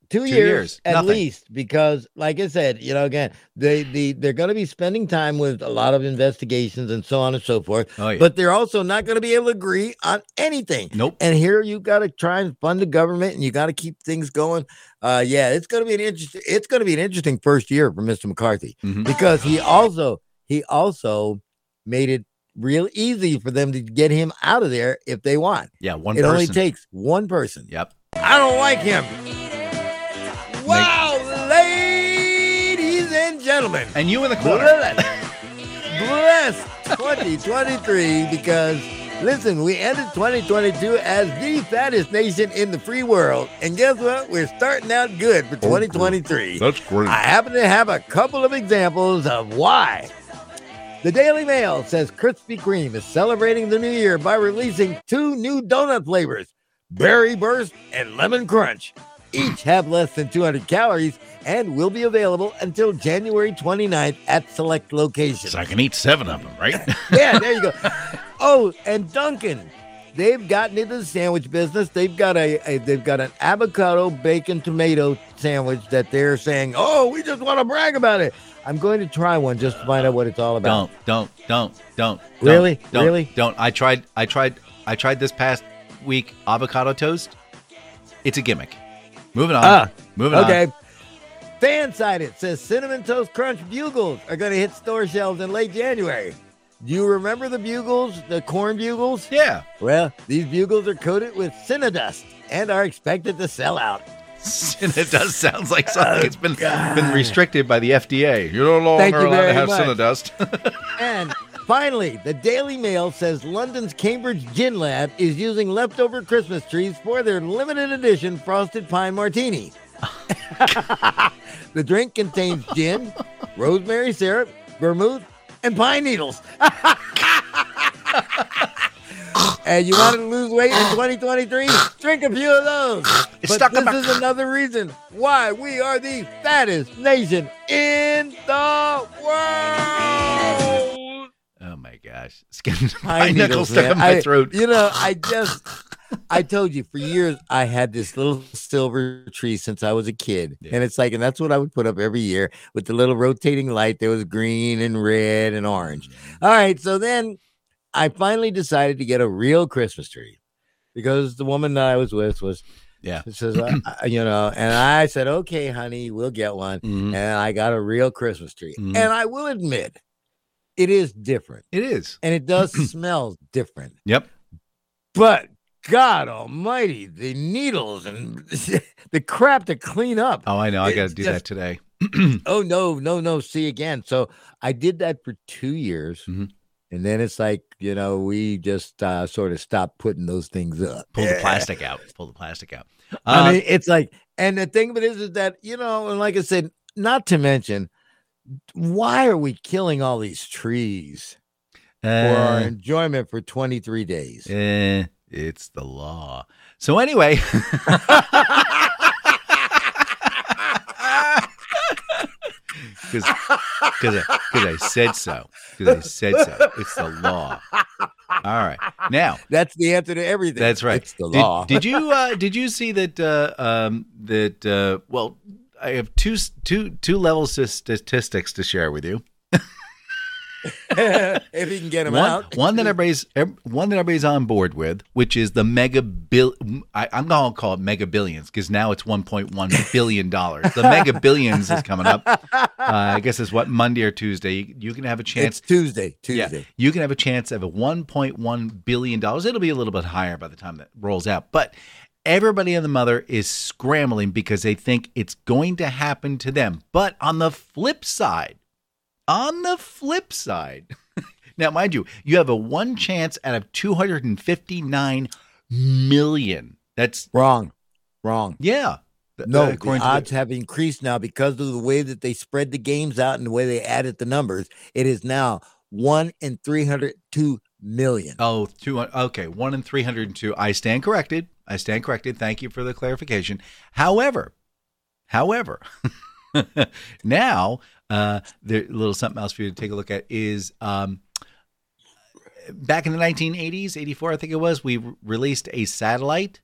Two, Two years, years, at nothing. least because like i said you know again they the they're going to be spending time with a lot of investigations and so on and so forth Oh yeah, but they're also not going to be able to agree on anything nope. and here you got to try and fund the government and you got to keep things going uh yeah it's going to be an interesting it's going to be an interesting first year for mr mccarthy Mhm. because he also he also made it real easy for them to get him out of there if they want Yeah, one it person. only takes one person Yep. I don't like him. Wow, ladies and gentlemen. And you in the corner. Bless 2023 because listen, we ended 2022 as the fattest nation in the free world. And guess what? We're starting out good for 2023. That's great. I happen to have a couple of examples of why. The Daily Mail says Krispy Kreme is celebrating the new year by releasing two new donut flavors, Berry Burst and Lemon Crunch. Each have less than 200 calories and will be available until January 29th at select locations. So I can eat seven of them, right? Yeah, there you go. Oh, and Dunkin, they've gotten into the sandwich business. They've got a, a they've got an avocado bacon tomato sandwich that they're saying, "Oh, we just want to brag about it." I'm going to try one just to find out what it's all about. Don't, don't, don't, don't. Really? Don't, Really? Don't. I tried. I tried. I tried this past week avocado toast. It's a gimmick. Moving on. Ah, Moving on. Okay. Fansided says cinnamon toast crunch bugles are going to hit store shelves in late January. Do you remember the bugles, the corn bugles? Yeah. Well, these bugles are coated with cinnadust and are expected to sell out. It sounds like something. It's been been restricted by the FDA. You're no longer allowed to have much. Cinedust. And finally, the Daily Mail says London's Cambridge Gin Lab is using leftover Christmas trees for their limited edition frosted pine martini. the drink contains gin, rosemary syrup, vermouth, and pine needles. and you want to lose weight in 2023? Drink a few of those. But this is another reason why we are the fattest nation in the world. Gosh. Skin Pine my knuckle needles, stuck man. in my I- throat. You know, I just, I told you for years I had this little silver tree since I was a kid, Yeah. and it's like, and that's what I would put up every year with the little rotating light. that was green and red and orange. All right, so then I finally decided to get a real Christmas tree because the woman that I was with was Yeah. Says, uh, you know, and I said, okay, honey, we'll get one. Mhm. And I got a real Christmas tree. Mhm. And I will admit, it is different It is. and it does smell different. Yep. But God Almighty, the needles and the crap to clean up. Oh, I know. I got to do that today. Oh no, no, no! See again. So I did that for two years, Mhm. and then it's like you know we just uh, sort of stopped putting those things up. Pull the plastic out. Pull the plastic out. I Uh, mean, it's like, and the thing of it is, is that you know, and like I said, not to mention, why are we killing all these trees for our uh, enjoyment for twenty three days? eh, it's the law. So anyway. Because I, I said so. Because I said so. It's the law. All right. Now, That's the answer to everything. That's right. It's the Did, law. did you uh, did you see that uh, um, that uh, well I have two two two levels of statistics to share with you. if you can get them One, out. one that everybody's one that everybody's on board with, which is the mega bill. I, I'm gonna call it mega billions because now it's 1.1 billion dollars. The mega billions is coming up. Uh, I guess it's what Monday or Tuesday. You, you can have a chance It's Tuesday. Yeah, Tuesday. you can have a chance of a 1.1 billion dollars. It'll be a little bit higher by the time that rolls out, but everybody and the mother is scrambling because they think it's going to happen to them. But on the flip side, on the flip side, now mind you, you have a one chance out of 259 million. That's Wrong. Wrong. yeah. No, uh, the odds have increased now because of the way that they spread the games out and the way they added the numbers. It is now one in 302 million. Oh, two. Okay, one in three hundred and two. I stand corrected. I stand corrected. Thank you for the clarification. However, however, now uh, the little something else for you to take a look at is um, back in the 1980s, 84, I think it was. We re- released a satellite,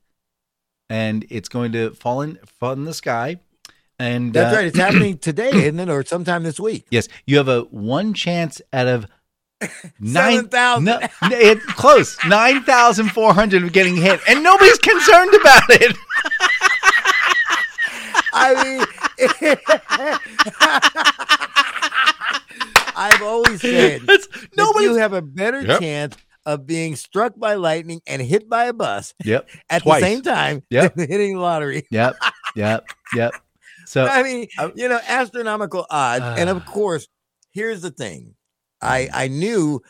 and it's going to fall in fall in the sky. And That's uh, right. It's happening today, isn't it? Or sometime this week. Yes, you have a one chance out of nine 7,000. No, it, close nine thousand four hundred of getting hit, and nobody's concerned about it. I mean, I've always said It's, that nobody's. you have a better Yep. chance of being struck by lightning and hit by a bus yep, at Twice. the same time Yep. than hitting the lottery. yep, yep, yep. So I mean, you know, astronomical odds. and of Ah. course, here's the thing. I I knew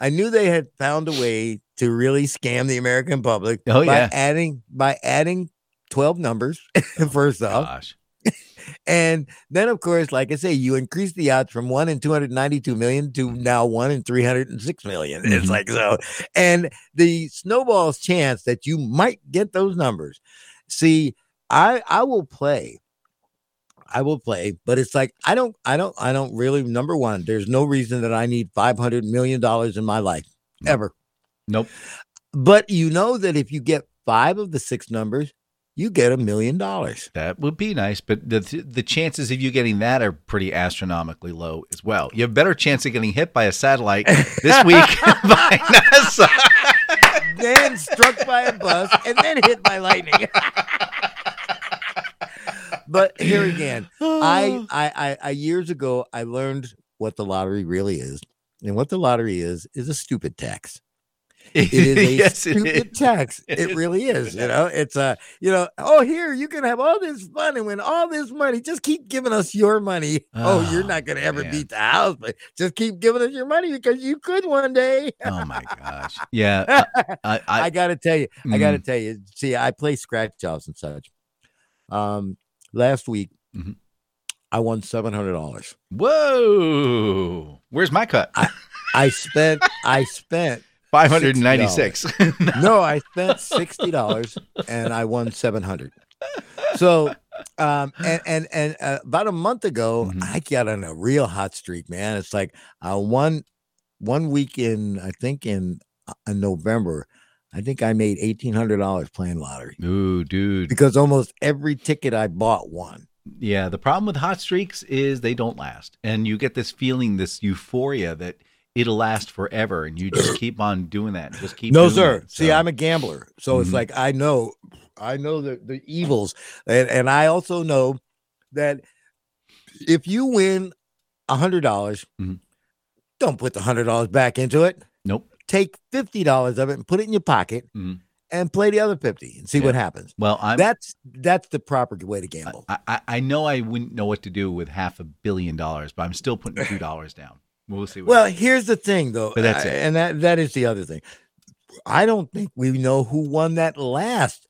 I knew they had found a way to really scam the American public Oh, by yeah. adding by adding 12 numbers first off. gosh, And then of course, like I say, you increase the odds from 1 in 292 million to now 1 in 306 million. It's Mhm. like so. And the snowball's chance that you might get those numbers. See, I I will play I will play, but it's like I don't, I don't, I don't really. Number one, there's no reason that I need five hundred million dollars in my life ever. nope. But you know that if you get five of the six numbers, you get a million dollars. That would be nice, but the the chances of you getting that are pretty astronomically low as well. You have a better chance of getting hit by a satellite this week by NASA. Then struck by a bus and then hit by lightning. but here again, I, I, I, I years ago I learned what the lottery really is, and what the lottery is is a stupid tax. It is a yes, stupid is. tax. It It really is. You know, it's a, you know, oh, here you can have all this fun and win all this money. Just keep giving us your money. oh, you're Oh, not going to ever man. beat the house, but just keep giving us your money because you could one day. Oh my gosh! Yeah, I, I, I, got to tell you, I got to Mm. tell you. See, I play scratch offs and such. Um, last week, Mhm. I won seven hundred dollars. whoa! Where's my cut? I spent, I spent Five hundred and ninety-six. no, I spent sixty dollars and I won seven hundred. So, um, and and and uh, about a month ago, Mhm. I got on a real hot streak, man. It's like uh, one one week in, I think in uh, in November, I think I made eighteen hundred dollars playing lottery Ooh, dude. because almost every ticket I bought won. Yeah, the problem with hot streaks is they don't last, and you get this feeling, this euphoria that it'll last forever, and you just keep on doing that. Just keep. No, sir. it. See, I'm a gambler, so it's Mhm. like I know I know the the evils, and and I also know that if you win a hundred dollars, Mhm. don't put the hundred dollars back into it. Nope. Take fifty dollars of it and put it in your pocket, Mhm. and play the other fifty and see Yeah. what happens. Well, I'm. that's that's the proper way to gamble. I, I, I know I wouldn't know what to do with half a billion dollars, but I'm still putting two dollars down. We'll see. What Well, here's the thing, though, But that's it. and that that is the other thing. I don't think we know who won that last.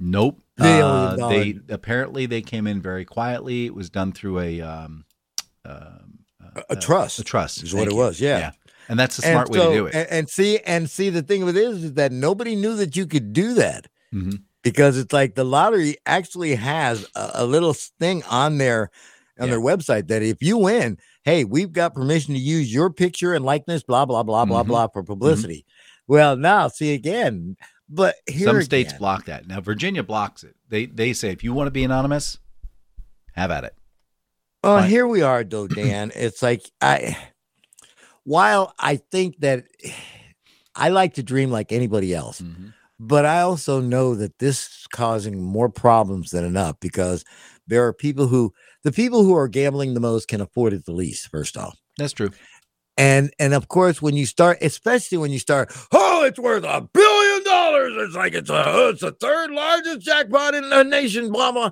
Nope. Uh, they apparently they came in very quietly. It was done through a um, um, uh, A trust A trust is what Thank it you. was, yeah. And that's a smart way to do it. And, and see, and see, the thing with it is, is that nobody knew that you could do that Mhm. because it's like the lottery actually has a, a little thing on their on Yeah. their website that if you win, hey, we've got permission to use your picture and likeness, blah blah blah blah Mhm. blah for publicity. Well, now see again, but here Some states again- block that. Now Virginia blocks it. They they say if you want to be anonymous, have at it. Oh, Fine. here we are, though, Dan. it's like I, while I think that I like to dream like anybody else, Mhm. but I also know that this is causing more problems than enough because there are people who, the people who are gambling the most can afford it the least. First off, That's true. and and of course, when you start, especially when you start, oh, it's worth a billion dollars. It's like it's a it's the third largest jackpot in the nation. Blah blah.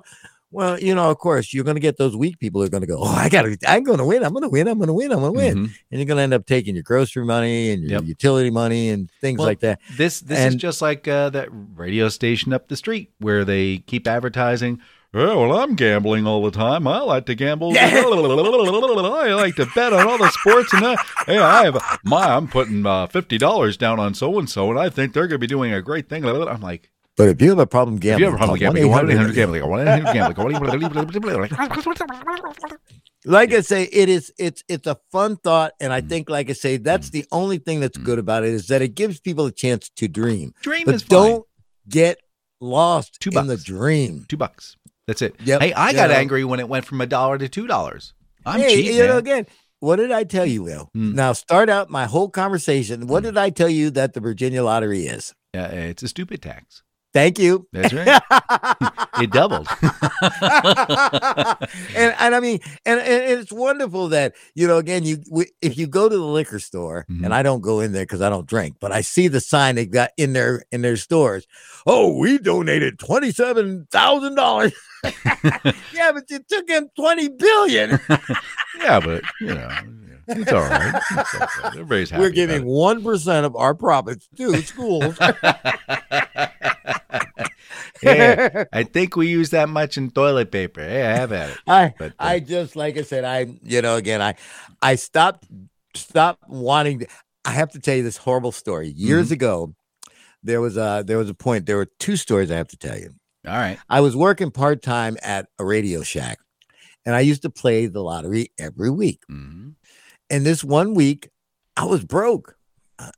Well, you know, of course, you're going to get those weak people who are going to go, oh, I got to, I'm going to win. I'm going to win. I'm going to win. I'm going to win. Mhm. And you're going to end up taking your grocery money and your Yep. utility money and things Well, like that. This this is just like uh, that radio station up the street where they keep advertising. Oh, well, I'm gambling all the time. I like to gamble. I like to bet on all the sports, and hey, I have my. I'm putting uh, fifty dollars down on so and so, and I think they're going to be doing a great thing. I'm like, But if you have a problem if gambling, you have a problem call gambling, go 1-800 1-800 gambling, go 1-800 gambling. like I say, it is it's it's a fun thought, and Mm. I think, like I say, that's the only thing that's good about it is that it gives people a chance to dream. Dream But is fine. don't get lost Two bucks. in the dream. Two bucks. That's it. Yep. Hey, I You got know. angry when it went from a dollar to two dollars. I'm hey, cheap, you know, man. again, what did I tell you, Will? Mm. Now start out my whole conversation. What did I tell you that the Virginia lottery is? Yeah, it's a stupid tax. Thank you. That's right. it doubled. and and I mean, and, and it's wonderful that you know. Again, you w- if you go to the liquor store, Mhm. and I don't go in there because I don't drink, but I see the sign they got in their in their stores. Oh, we donated twenty seven thousand dollars. yeah, but you took in twenty billion. yeah, but you know, it's all right. It's all right. Everybody's happy. We're giving one percent of our profits to schools. Yeah, I think we use that much in toilet paper. Yeah, I have at it. I But, uh, I just like I said, I you know again I I stopped stopped wanting. To, I have to tell you this horrible story. Years Mm-hmm. ago, there was a there was a point. There were two stories I have to tell you. All right. I was working part time at a Radio Shack, and I used to play the lottery every week. Mhm. And this one week, I was broke.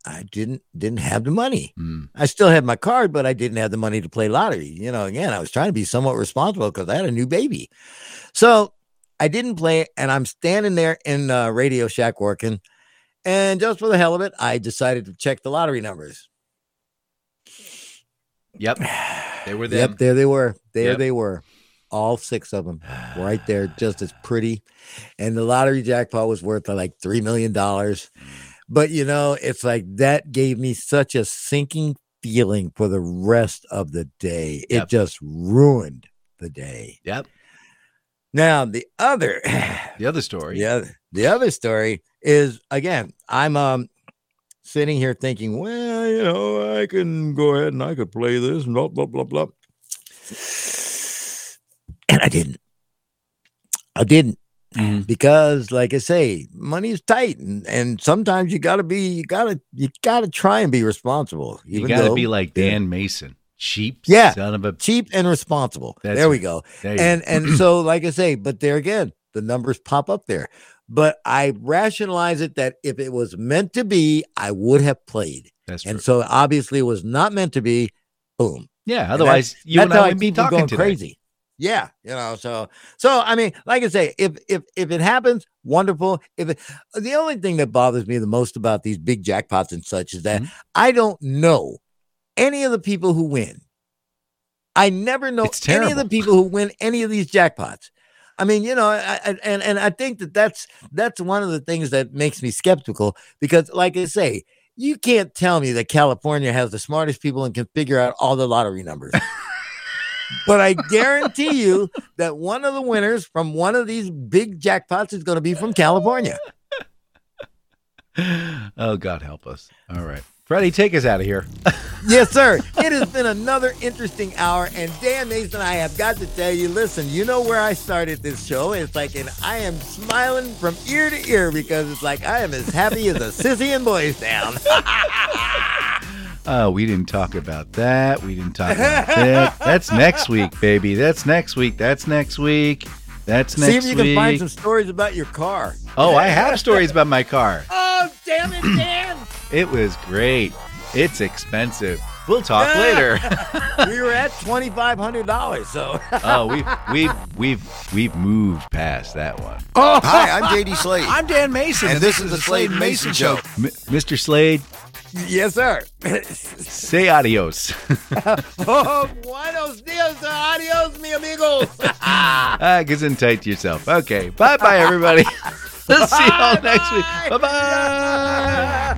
I- didn't didn't have the money. Mm. I still had my card, but I didn't have the money to play lottery. You know, again, I was trying to be somewhat responsible because I had a new baby. So I didn't play, and I'm standing there in uh, Radio Shack working. And just for the hell of it, I decided to check the lottery numbers. Yep. They were them. Yep, there they were. There Yep. they were. All six of them right there, just as pretty. And the lottery jackpot was worth uh, like $3 million. But, you know, it's like that gave me such a sinking feeling for the rest of the day. Yep. It just ruined the day. Yep. Now, the other, The other story. the the other story is again, I'm um sitting here thinking, well, you know, I can go ahead and I could play this, and blah blah blah blah. And I didn't. I didn't Mhm. because, like I say, money's tight, and, and sometimes you gotta be, you gotta, you gotta try and be responsible. You got to though be like Dan Mayson. Cheap Yeah. son of a. cheap and responsible. That's there we go. There and go. and so like i say but there again the numbers pop up there but i rationalize it that if it was meant to be i would have played That's true. and so obviously it was not meant to be boom yeah. Otherwise, you and I wouldn't be talking crazy yeah you know so so i mean like i say if if if it happens wonderful if it the only thing that bothers me the most about these big jackpots and such is that Mhm. i don't know any of the people who win I never know any of the people who win any of these jackpots. I mean, you know, I, I, and and I think that that's that's one of the things that makes me skeptical because, like I say, you can't tell me that California has the smartest people and can figure out all the lottery numbers. but I guarantee you that one of the winners from one of these big jackpots is going to be from California. Oh, God help us. All right. Freddie, take us out of here. yes, sir. It has been another interesting hour. And Dan Mayson, I have got to tell you, listen, you know where I started this show? It's like, and I am smiling from ear to ear because it's like I am as happy as a sissy in Boys Town. Oh, we didn't talk about that. We didn't talk about that. That's next week, baby. That's next week. That's next week. That's next week. See if you week. can find some stories about your car. oh, I have stories about my car. Oh, damn it, Dan. It was great. It's expensive. We'll talk later. we were at $2,500. So, oh, we we've we've we've moved past that one. Oh, Hi, I'm JD Slade. I'm Dan Mayson, and this is the Slade Mayson Show. M- Mr. Slade, yes, sir. say adios. oh, buenos dias, adios, mi amigos. ah, gesundheit to yourself. Okay, bye bye, everybody. Let's see you all next week. Bye bye.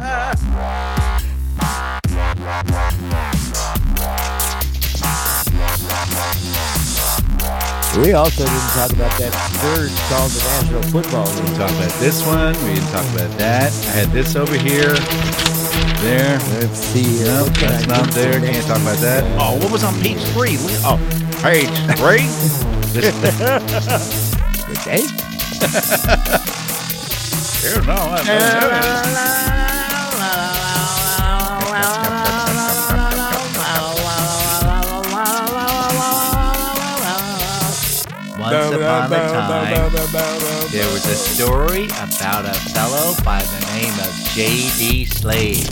We also didn't talk about that third called the National Football We didn't talk about this one. We didn't talk about that. I had this over here. There. Let's see. here. No, What that's not there. Can't talk about that. Oh, what was on page three? Oh, page three? This, Good day. here, no, upon a time, there was a story about a fellow by the name of J.D. Slade.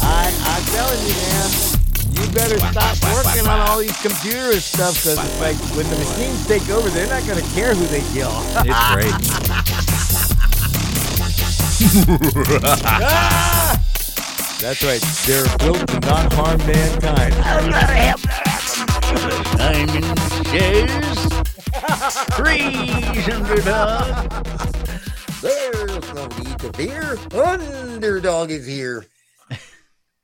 I, I'm telling you, man, you better stop working on all these computer stuff because it's like when the machines take over, they're not going to care who they kill. It's great. Ah! That's right. They're built to not harm mankind. Simon says, Freeze, underdog. There's no need to fear. Underdog is here.